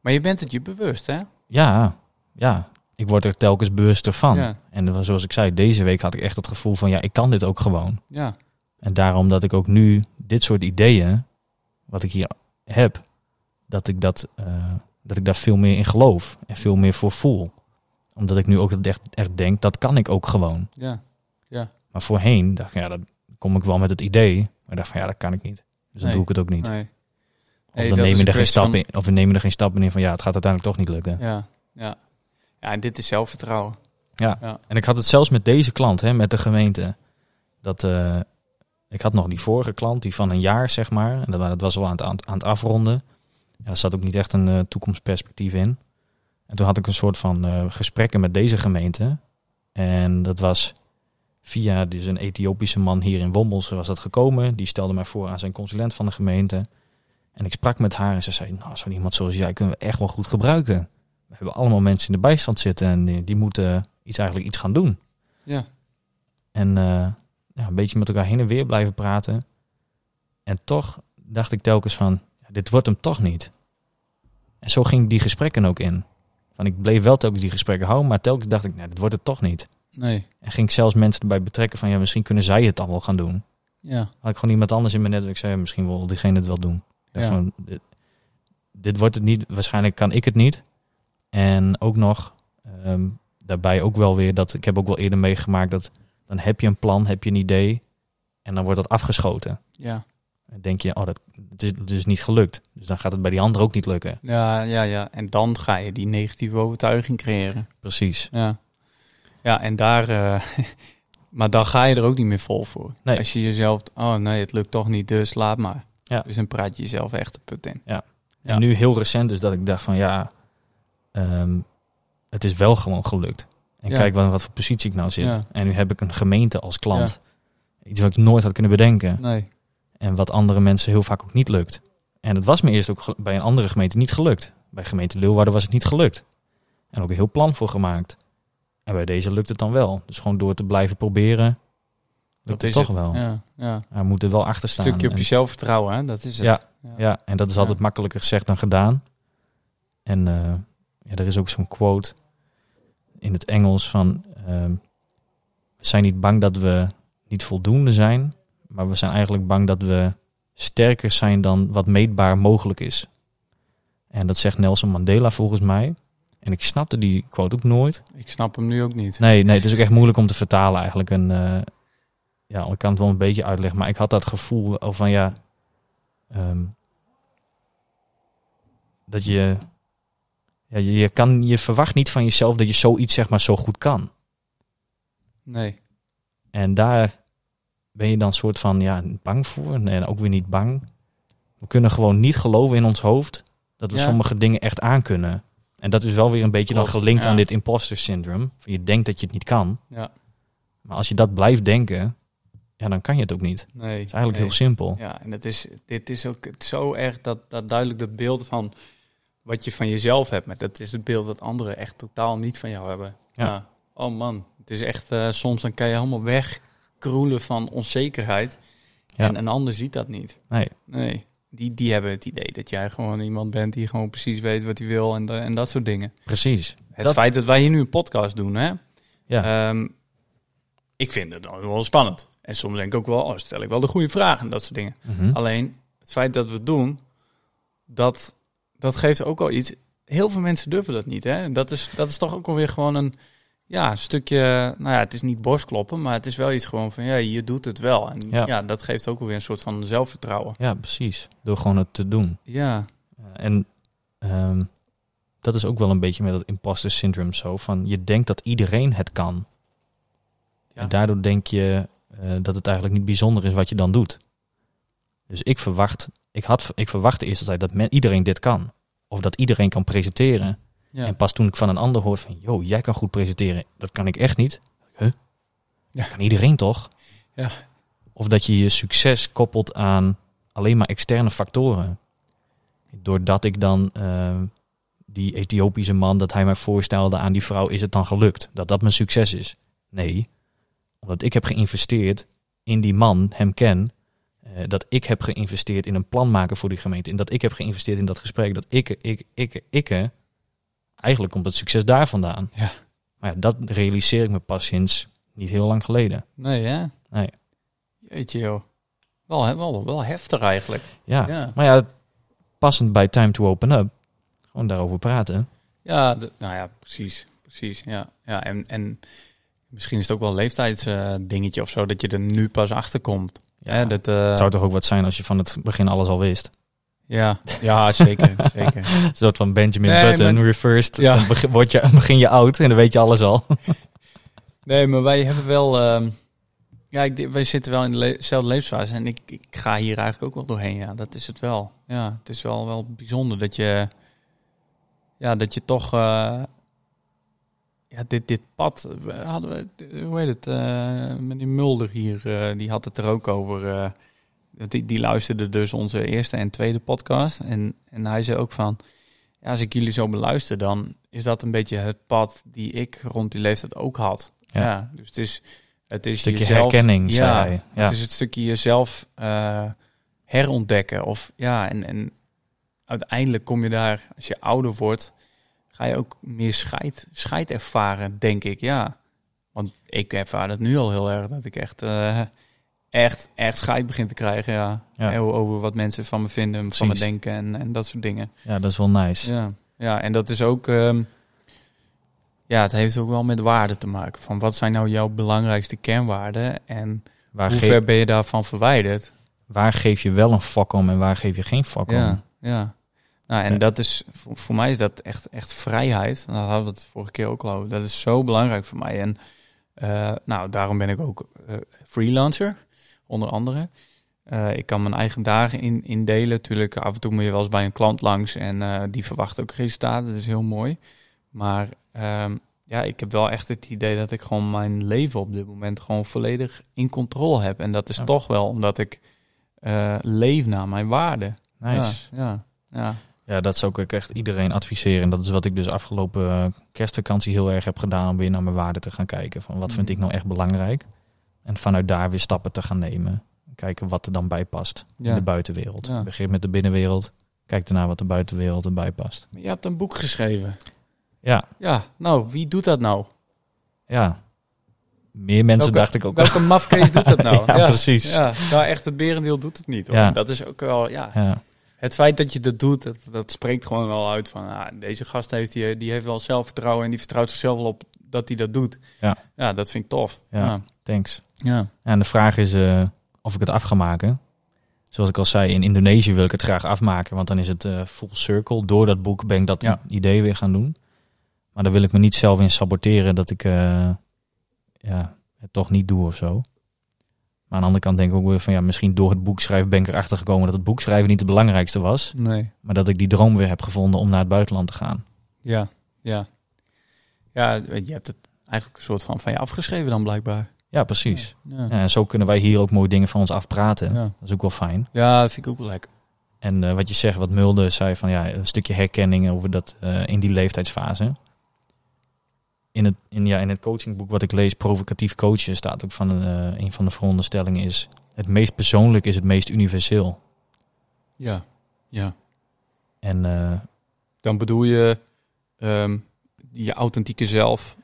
Maar je bent het je bewust, hè? Ja, ja. Ik word er telkens bewuster van. Ja. En zoals ik zei, deze week had ik echt het gevoel van ja, ik kan dit ook gewoon. Ja. En daarom dat ik ook nu dit soort ideeën, wat ik hier heb, dat ik, dat, eh, dat ik daar veel meer in geloof en veel meer voor voel. Omdat ik nu ook echt, echt denk, dat kan ik ook gewoon. Ja. Maar voorheen dacht ik, ja, dan kom ik wel met het idee. Maar dacht van ja, dat kan ik niet. Dus dan Nee. doe ik het ook niet. Nee. Of dan neem je er geen stap van- in. Of we nemen er geen stap in van ja, het gaat uiteindelijk toch niet lukken. Ja. Ja. Ja, en dit is zelfvertrouwen. En ik had het zelfs met deze klant, hè, met de gemeente. Dat, eh, ik had nog die vorige klant, die van een jaar, zeg maar. En dat, dat was wel aan het, aan, het- aan het afronden. Ja, er zat ook niet echt een eh, toekomstperspectief in. En toen had ik een soort van eh, gesprekken met deze gemeente. En dat was via dus een Ethiopische man hier in Wommels was dat gekomen. Die stelde mij voor aan zijn consulent van de gemeente. En ik sprak met haar en ze zei, nou, zo iemand zoals jij kunnen we echt wel goed gebruiken. We hebben allemaal mensen in de bijstand zitten en die, die moeten iets, eigenlijk iets gaan doen. Ja. En eh, ja, een beetje met elkaar heen en weer blijven praten. En toch dacht ik telkens van, dit wordt hem toch niet. En zo ging die gesprekken ook in. Van, ik bleef wel telkens die gesprekken houden, maar telkens dacht ik, nee, dit wordt het toch niet. Nee. En ging ik zelfs mensen erbij betrekken van, ja, misschien kunnen zij het dan wel gaan doen. Ja. Had ik gewoon iemand anders in mijn netwerk zei, ja, misschien wil diegene het wel doen. Ja. van, dit, dit wordt het niet, waarschijnlijk kan ik het niet. En ook nog, ehm, daarbij ook wel weer dat, ik heb ook wel eerder meegemaakt dat, dan heb je een plan, heb je een idee en dan wordt dat afgeschoten. Ja. Denk je, oh, dat het is, het is niet gelukt. Dus dan gaat het bij die ander ook niet lukken. Ja, ja, ja. En dan ga je die negatieve overtuiging creëren. Precies. Ja. Ja, en daar... eh, maar dan ga je er ook niet meer vol voor. Nee. Als je jezelf... Oh nee, het lukt toch niet, dus laat maar. Ja. Dus dan praat je jezelf echt de put in. Ja. En nu heel recent dus dat ik dacht van, ja, ehm, het is wel gewoon gelukt. En Ja. kijk wat, wat voor positie ik nou zit. Ja. En nu heb ik een gemeente als klant. Iets wat ik nooit had kunnen bedenken. Nee. En wat andere mensen heel vaak ook niet lukt. En het was me eerst ook bij een andere gemeente niet gelukt. Bij gemeente Leeuwarden was het niet gelukt. En ook een heel plan voor gemaakt. En bij deze lukt het dan wel. Dus gewoon door te blijven proberen, lukt Dat het is toch wel. Ja, ja. Maar we moeten er wel achter Een staan. stukje op je zelfvertrouwen, hè? Dat is het. Ja. Ja, en dat is altijd makkelijker gezegd dan gedaan. En eh, ja, er is ook zo'n quote in het Engels van... ehm, we zijn niet bang dat we niet voldoende zijn... maar we zijn eigenlijk bang dat we sterker zijn dan wat meetbaar mogelijk is. En dat zegt Nelson Mandela volgens mij. En ik snapte die quote ook nooit. Ik snap hem nu ook niet. Nee, nee, het is ook echt moeilijk om te vertalen eigenlijk. En, eh, ja, ik kan het wel een beetje uitleggen, maar ik had dat gevoel van ja, ehm, dat je, ja, je, je kan, je verwacht niet van jezelf dat je zoiets zeg maar zo goed kan. Nee. En daar ben je dan soort van ja bang voor. Nee, ook weer niet bang. We kunnen gewoon niet geloven in ons hoofd dat we Ja. sommige dingen echt aankunnen. En dat is wel weer een beetje dan gelinkt ja. aan dit imposter syndrome. Je denkt dat je het niet kan. Ja. Maar als je dat blijft denken, ja, dan kan je het ook niet. Nee. Het is eigenlijk nee. heel simpel. Ja, en het is, dit is ook zo erg dat, dat duidelijk dat beeld van wat je van jezelf hebt. Maar dat is het beeld dat anderen echt totaal niet van jou hebben. Ja. Oh man, het is echt, eh, soms dan kan je helemaal wegkroelen van onzekerheid. Ja. En een ander ziet dat niet. Nee. Nee, die, die hebben het idee dat jij gewoon iemand bent die gewoon precies weet wat hij wil en, en dat soort dingen. Precies. Het Dat- feit dat wij hier nu een podcast doen, hè. Ja. Ehm, ik vind het dan wel spannend. En soms denk ik ook wel, oh, stel ik wel de goede vragen en dat soort dingen. Mhm. Alleen het feit dat we het doen, dat, dat geeft ook al iets. Heel veel mensen durven dat niet. Hè? En Dat, is, dat is toch ook alweer gewoon een ja, een stukje. Nou ja, het is niet borstkloppen, maar het is wel iets gewoon van ja, je doet het wel. En Ja. ja, dat geeft ook alweer een soort van zelfvertrouwen. Ja, precies. Door gewoon het te doen. Ja, En ehm, dat is ook wel een beetje met dat imposter syndrome zo. Van je denkt dat iedereen het kan. Ja. En daardoor denk je eh, dat het eigenlijk niet bijzonder is wat je dan doet. Dus ik verwacht, ik had, ik verwachtte eerst altijd dat men, iedereen dit kan. Of dat iedereen kan presenteren. Ja. En pas toen ik van een ander hoorde van, joh, jij kan goed presenteren. Dat kan ik echt niet. Huh? Ja. Kan iedereen toch? Ja. Of dat je je succes koppelt aan alleen maar externe factoren. Doordat ik dan eh, die Ethiopische man, dat hij mij voorstelde aan die vrouw, is het dan gelukt. Dat dat mijn succes is. Nee, omdat ik heb geïnvesteerd in die man, hem ken. eh, dat ik heb geïnvesteerd in een plan maken voor die gemeente. En dat ik heb geïnvesteerd in dat gesprek. Dat ik, ik, ik, ik, eigenlijk komt het succes daar vandaan. Ja. Maar ja, dat realiseer ik me pas sinds niet heel lang geleden. Nee, hè? Nee. Jeetje, joh. Wel, wel, wel heftig eigenlijk. Ja. Ja. Maar ja, passend bij Time to Open Up. Gewoon daarover praten. Ja, de- nou ja, precies. Precies, ja. ja en, en misschien is het ook wel een leeftijdsdingetje of zo, dat je er nu pas achter komt. Ja, dat, eh, Het zou toch ook wat zijn als je van het begin alles al wist. Ja, ja, zeker, zeker. Een soort van Benjamin Nee, Button, maar- reversed. Ja. Dan word je, begin je oud en dan weet je alles al. Nee, maar wij hebben wel... ehm, ja, ik, wij zitten wel in dezelfde levensfase en ik, ik ga hier eigenlijk ook wel doorheen. Ja, dat is het wel. Ja, het is wel, wel bijzonder dat je... Ja, dat je toch... eh, ja, dit, dit pad... Hadden we, hoe heet het? eh meneer Mulder hier, eh, die had het er ook over... die, die luisterde dus onze eerste en tweede podcast. En, en hij zei ook van... Ja, als ik jullie zo beluister, dan is dat een beetje het pad die ik rond die leeftijd ook had. Ja. Ja, dus het is, het is Een stukje jezelf, herkenning, ja, zei hij. Ja. Het is het stukje jezelf eh, herontdekken. Of ja, en, en uiteindelijk kom je daar, als je ouder wordt, ga je ook meer scheid, scheid ervaren, denk ik. Ja, want ik ervaar het nu al heel erg dat ik echt, eh, echt, echt scheid begin te krijgen. Ja. Ja. Over wat mensen van me vinden, van me denken en, en dat soort dingen. ja, dat is wel nice. Ja, ja en dat is ook. ehm, ja, het heeft ook wel met waarden te maken. Van wat zijn nou jouw belangrijkste kernwaarden en Waar, hoe ver ben je daarvan verwijderd? waar geef je wel een fuck om en waar geef je geen fuck om? Ja, ja. Nou, en Ja. dat is voor, voor mij is dat echt, echt vrijheid. Daar hadden we het vorige keer ook al over. Dat is zo belangrijk voor mij. En eh, nou, daarom ben ik ook eh, freelancer, onder andere. Eh, ik kan mijn eigen dagen in, indelen. Natuurlijk, af en toe moet je wel eens bij een klant langs en eh, die verwacht ook resultaten. Dat is heel mooi. Maar ehm, ja, ik heb wel echt het idee dat ik gewoon mijn leven op dit moment gewoon volledig in controle heb. En dat is Ja. toch wel omdat ik eh, leef naar mijn waarden. Nice. Ja, ja, ja. Ja, dat zou ik echt iedereen adviseren. En dat is wat ik dus afgelopen kerstvakantie heel erg heb gedaan. Om weer naar mijn waarden te gaan kijken. Van wat vind Mhm. ik nou echt belangrijk? En vanuit daar weer stappen te gaan nemen. Kijken wat er dan bij past in de buitenwereld. Ja. Begin met de binnenwereld. Kijk daarna wat de buitenwereld erbij past. Je hebt een boek geschreven. Ja, Ja, nou, wie doet dat nou? ja. Meer mensen Welke- dacht ik ook wel. Welke mafkees doet dat nou? Ja, precies. Ja, nou echt, het berendeel doet het niet. Hoor. Ja. Dat is ook wel, ja. Ja, Het feit dat je dat doet, dat, dat spreekt gewoon wel uit van... Ah, deze gast heeft, die, die heeft wel zelfvertrouwen en die vertrouwt zichzelf wel op dat hij dat doet. Ja. ja dat vind ik tof. Ja. Thanks. ja. En de vraag is eh, of ik het af ga maken. Zoals ik al zei, in Indonesië wil ik het graag afmaken. Want dan is het eh, full circle. Door dat boek ben ik dat Ja. idee weer gaan doen. Maar daar wil ik me niet zelf in saboteren dat ik eh, ja, het toch niet doe of zo. Maar aan de andere kant denk ik ook weer van ja, misschien door het boek schrijven ben ik erachter gekomen dat het boek schrijven niet het belangrijkste was. Nee. Maar dat ik die droom weer heb gevonden om naar het buitenland te gaan. Ja, ja. Ja, je hebt het eigenlijk een soort van van je afgeschreven dan blijkbaar. Ja, precies. Ja, en zo kunnen wij hier ook mooie dingen van ons afpraten. Dat is ook wel fijn. ja dat vind ik ook wel lekker. En eh, wat je zegt, wat Mulder zei van ja, een stukje herkenning over dat eh, in die leeftijdsfase. In het, in, ja, in het coachingboek wat ik lees, provocatief coachen, staat ook van eh, een van de veronderstellingen is: het meest persoonlijk is het meest universeel. Ja, ja. En Dan bedoel je ehm, je authentieke zelf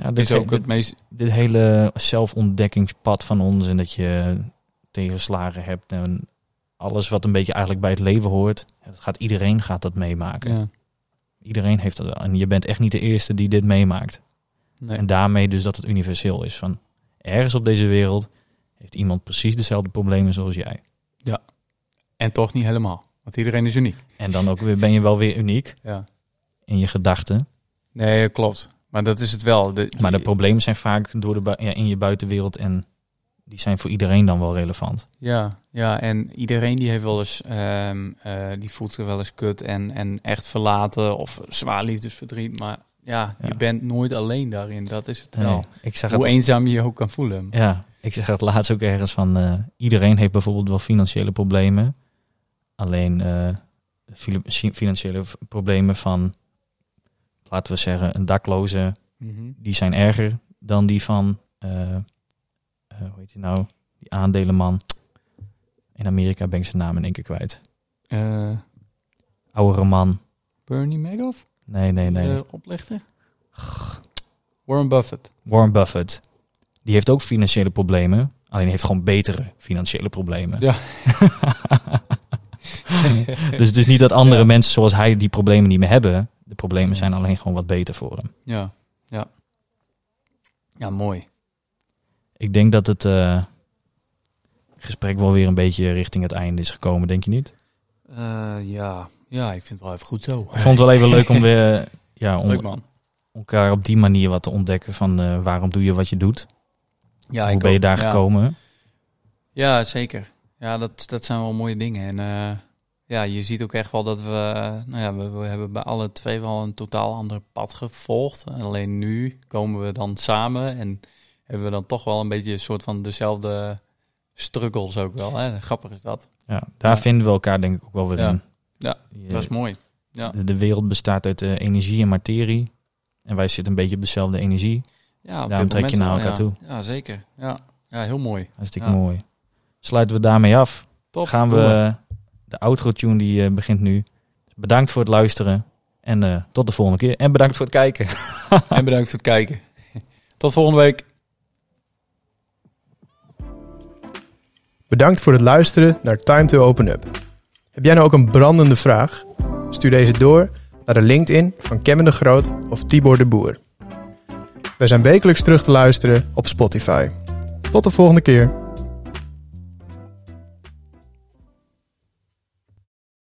ja, dit, is ook het meest... dit hele zelfontdekkingspad van ons en dat je tegenslagen hebt en alles wat een beetje eigenlijk bij het leven hoort, dat gaat iedereen gaat dat meemaken. Ja, Iedereen heeft dat en je bent echt niet de eerste die dit meemaakt. nee. En daarmee dus dat het universeel is. Van ergens op deze wereld heeft iemand precies dezelfde problemen zoals jij. En toch niet helemaal. Want iedereen is uniek. En dan ook weer ben je wel weer uniek Ja. in je gedachten. Nee, klopt. Maar dat is het wel. De, Maar de problemen zijn vaak door de ja, in je buitenwereld en die zijn voor iedereen dan wel relevant. Ja, ja, en iedereen die heeft wel eens, ehm, eh, die voelt zich wel eens kut en, en echt verlaten of zwaar liefdesverdriet. Maar ja, Ja. je bent nooit alleen daarin. Dat is het wel. Nee, ik Hoe het, eenzaam je je ook kan voelen. ja, ik zeg het laatst ook ergens van eh, iedereen heeft bijvoorbeeld wel financiële problemen. Alleen eh, fili- financiële problemen van, laten we zeggen, een dakloze Mhm. die zijn erger dan die van, eh, eh, hoe heet hij nou, die aandelenman. In Amerika ben ik zijn naam in één keer kwijt. Eh, Oudere man. Bernie Madoff? Nee, nee, nee. Eh, oplichter? Warren Buffett. Warren Buffett. Die heeft ook financiële problemen. Alleen heeft gewoon betere financiële problemen. Ja. dus het is niet dat andere Ja. mensen zoals hij die problemen niet meer hebben. De problemen zijn alleen gewoon wat beter voor hem. Ja, ja. Ja, mooi. Ik denk dat het eh, gesprek wel weer een beetje richting het einde is gekomen, denk je niet? Eh, ja. ja, ik vind het wel even goed zo. Ik vond het wel even leuk om weer ja, om Leuk man. elkaar op die manier wat te ontdekken van eh, waarom doe je wat je doet. Ja, Hoe ik ben je ook. daar Ja. gekomen? Ja, zeker. Ja, dat, dat zijn wel mooie dingen. En ja, je ziet ook echt wel dat we, eh, nou ja, we, we hebben bij alle twee wel een totaal ander pad gevolgd. En alleen nu komen we dan samen en hebben we dan toch wel een beetje een soort van dezelfde struggles ook wel. Hè? Grappig is dat. Ja, daar Ja. vinden we elkaar denk ik ook wel weer Ja. in. Ja, Je- Dat is mooi. Ja, de, de wereld bestaat uit eh, energie en materie. En wij zitten een beetje op dezelfde energie. ja op Daarom trek je naar elkaar ja. Ja, zeker. Ja. ja, heel mooi. Hartstikke mooi. Sluiten we daarmee af. Top. Gaan we de outro tune die eh, begint nu. Bedankt voor het luisteren. En eh, tot de volgende keer. En bedankt voor het kijken. En bedankt voor het kijken. Tot volgende week. Bedankt voor het luisteren naar Time to Open Up. Heb jij nou ook een brandende vraag? Stuur deze door naar de LinkedIn van Kevin de Groot of Tibor de Boer. Wij zijn wekelijks terug te luisteren op Spotify. Tot de volgende keer.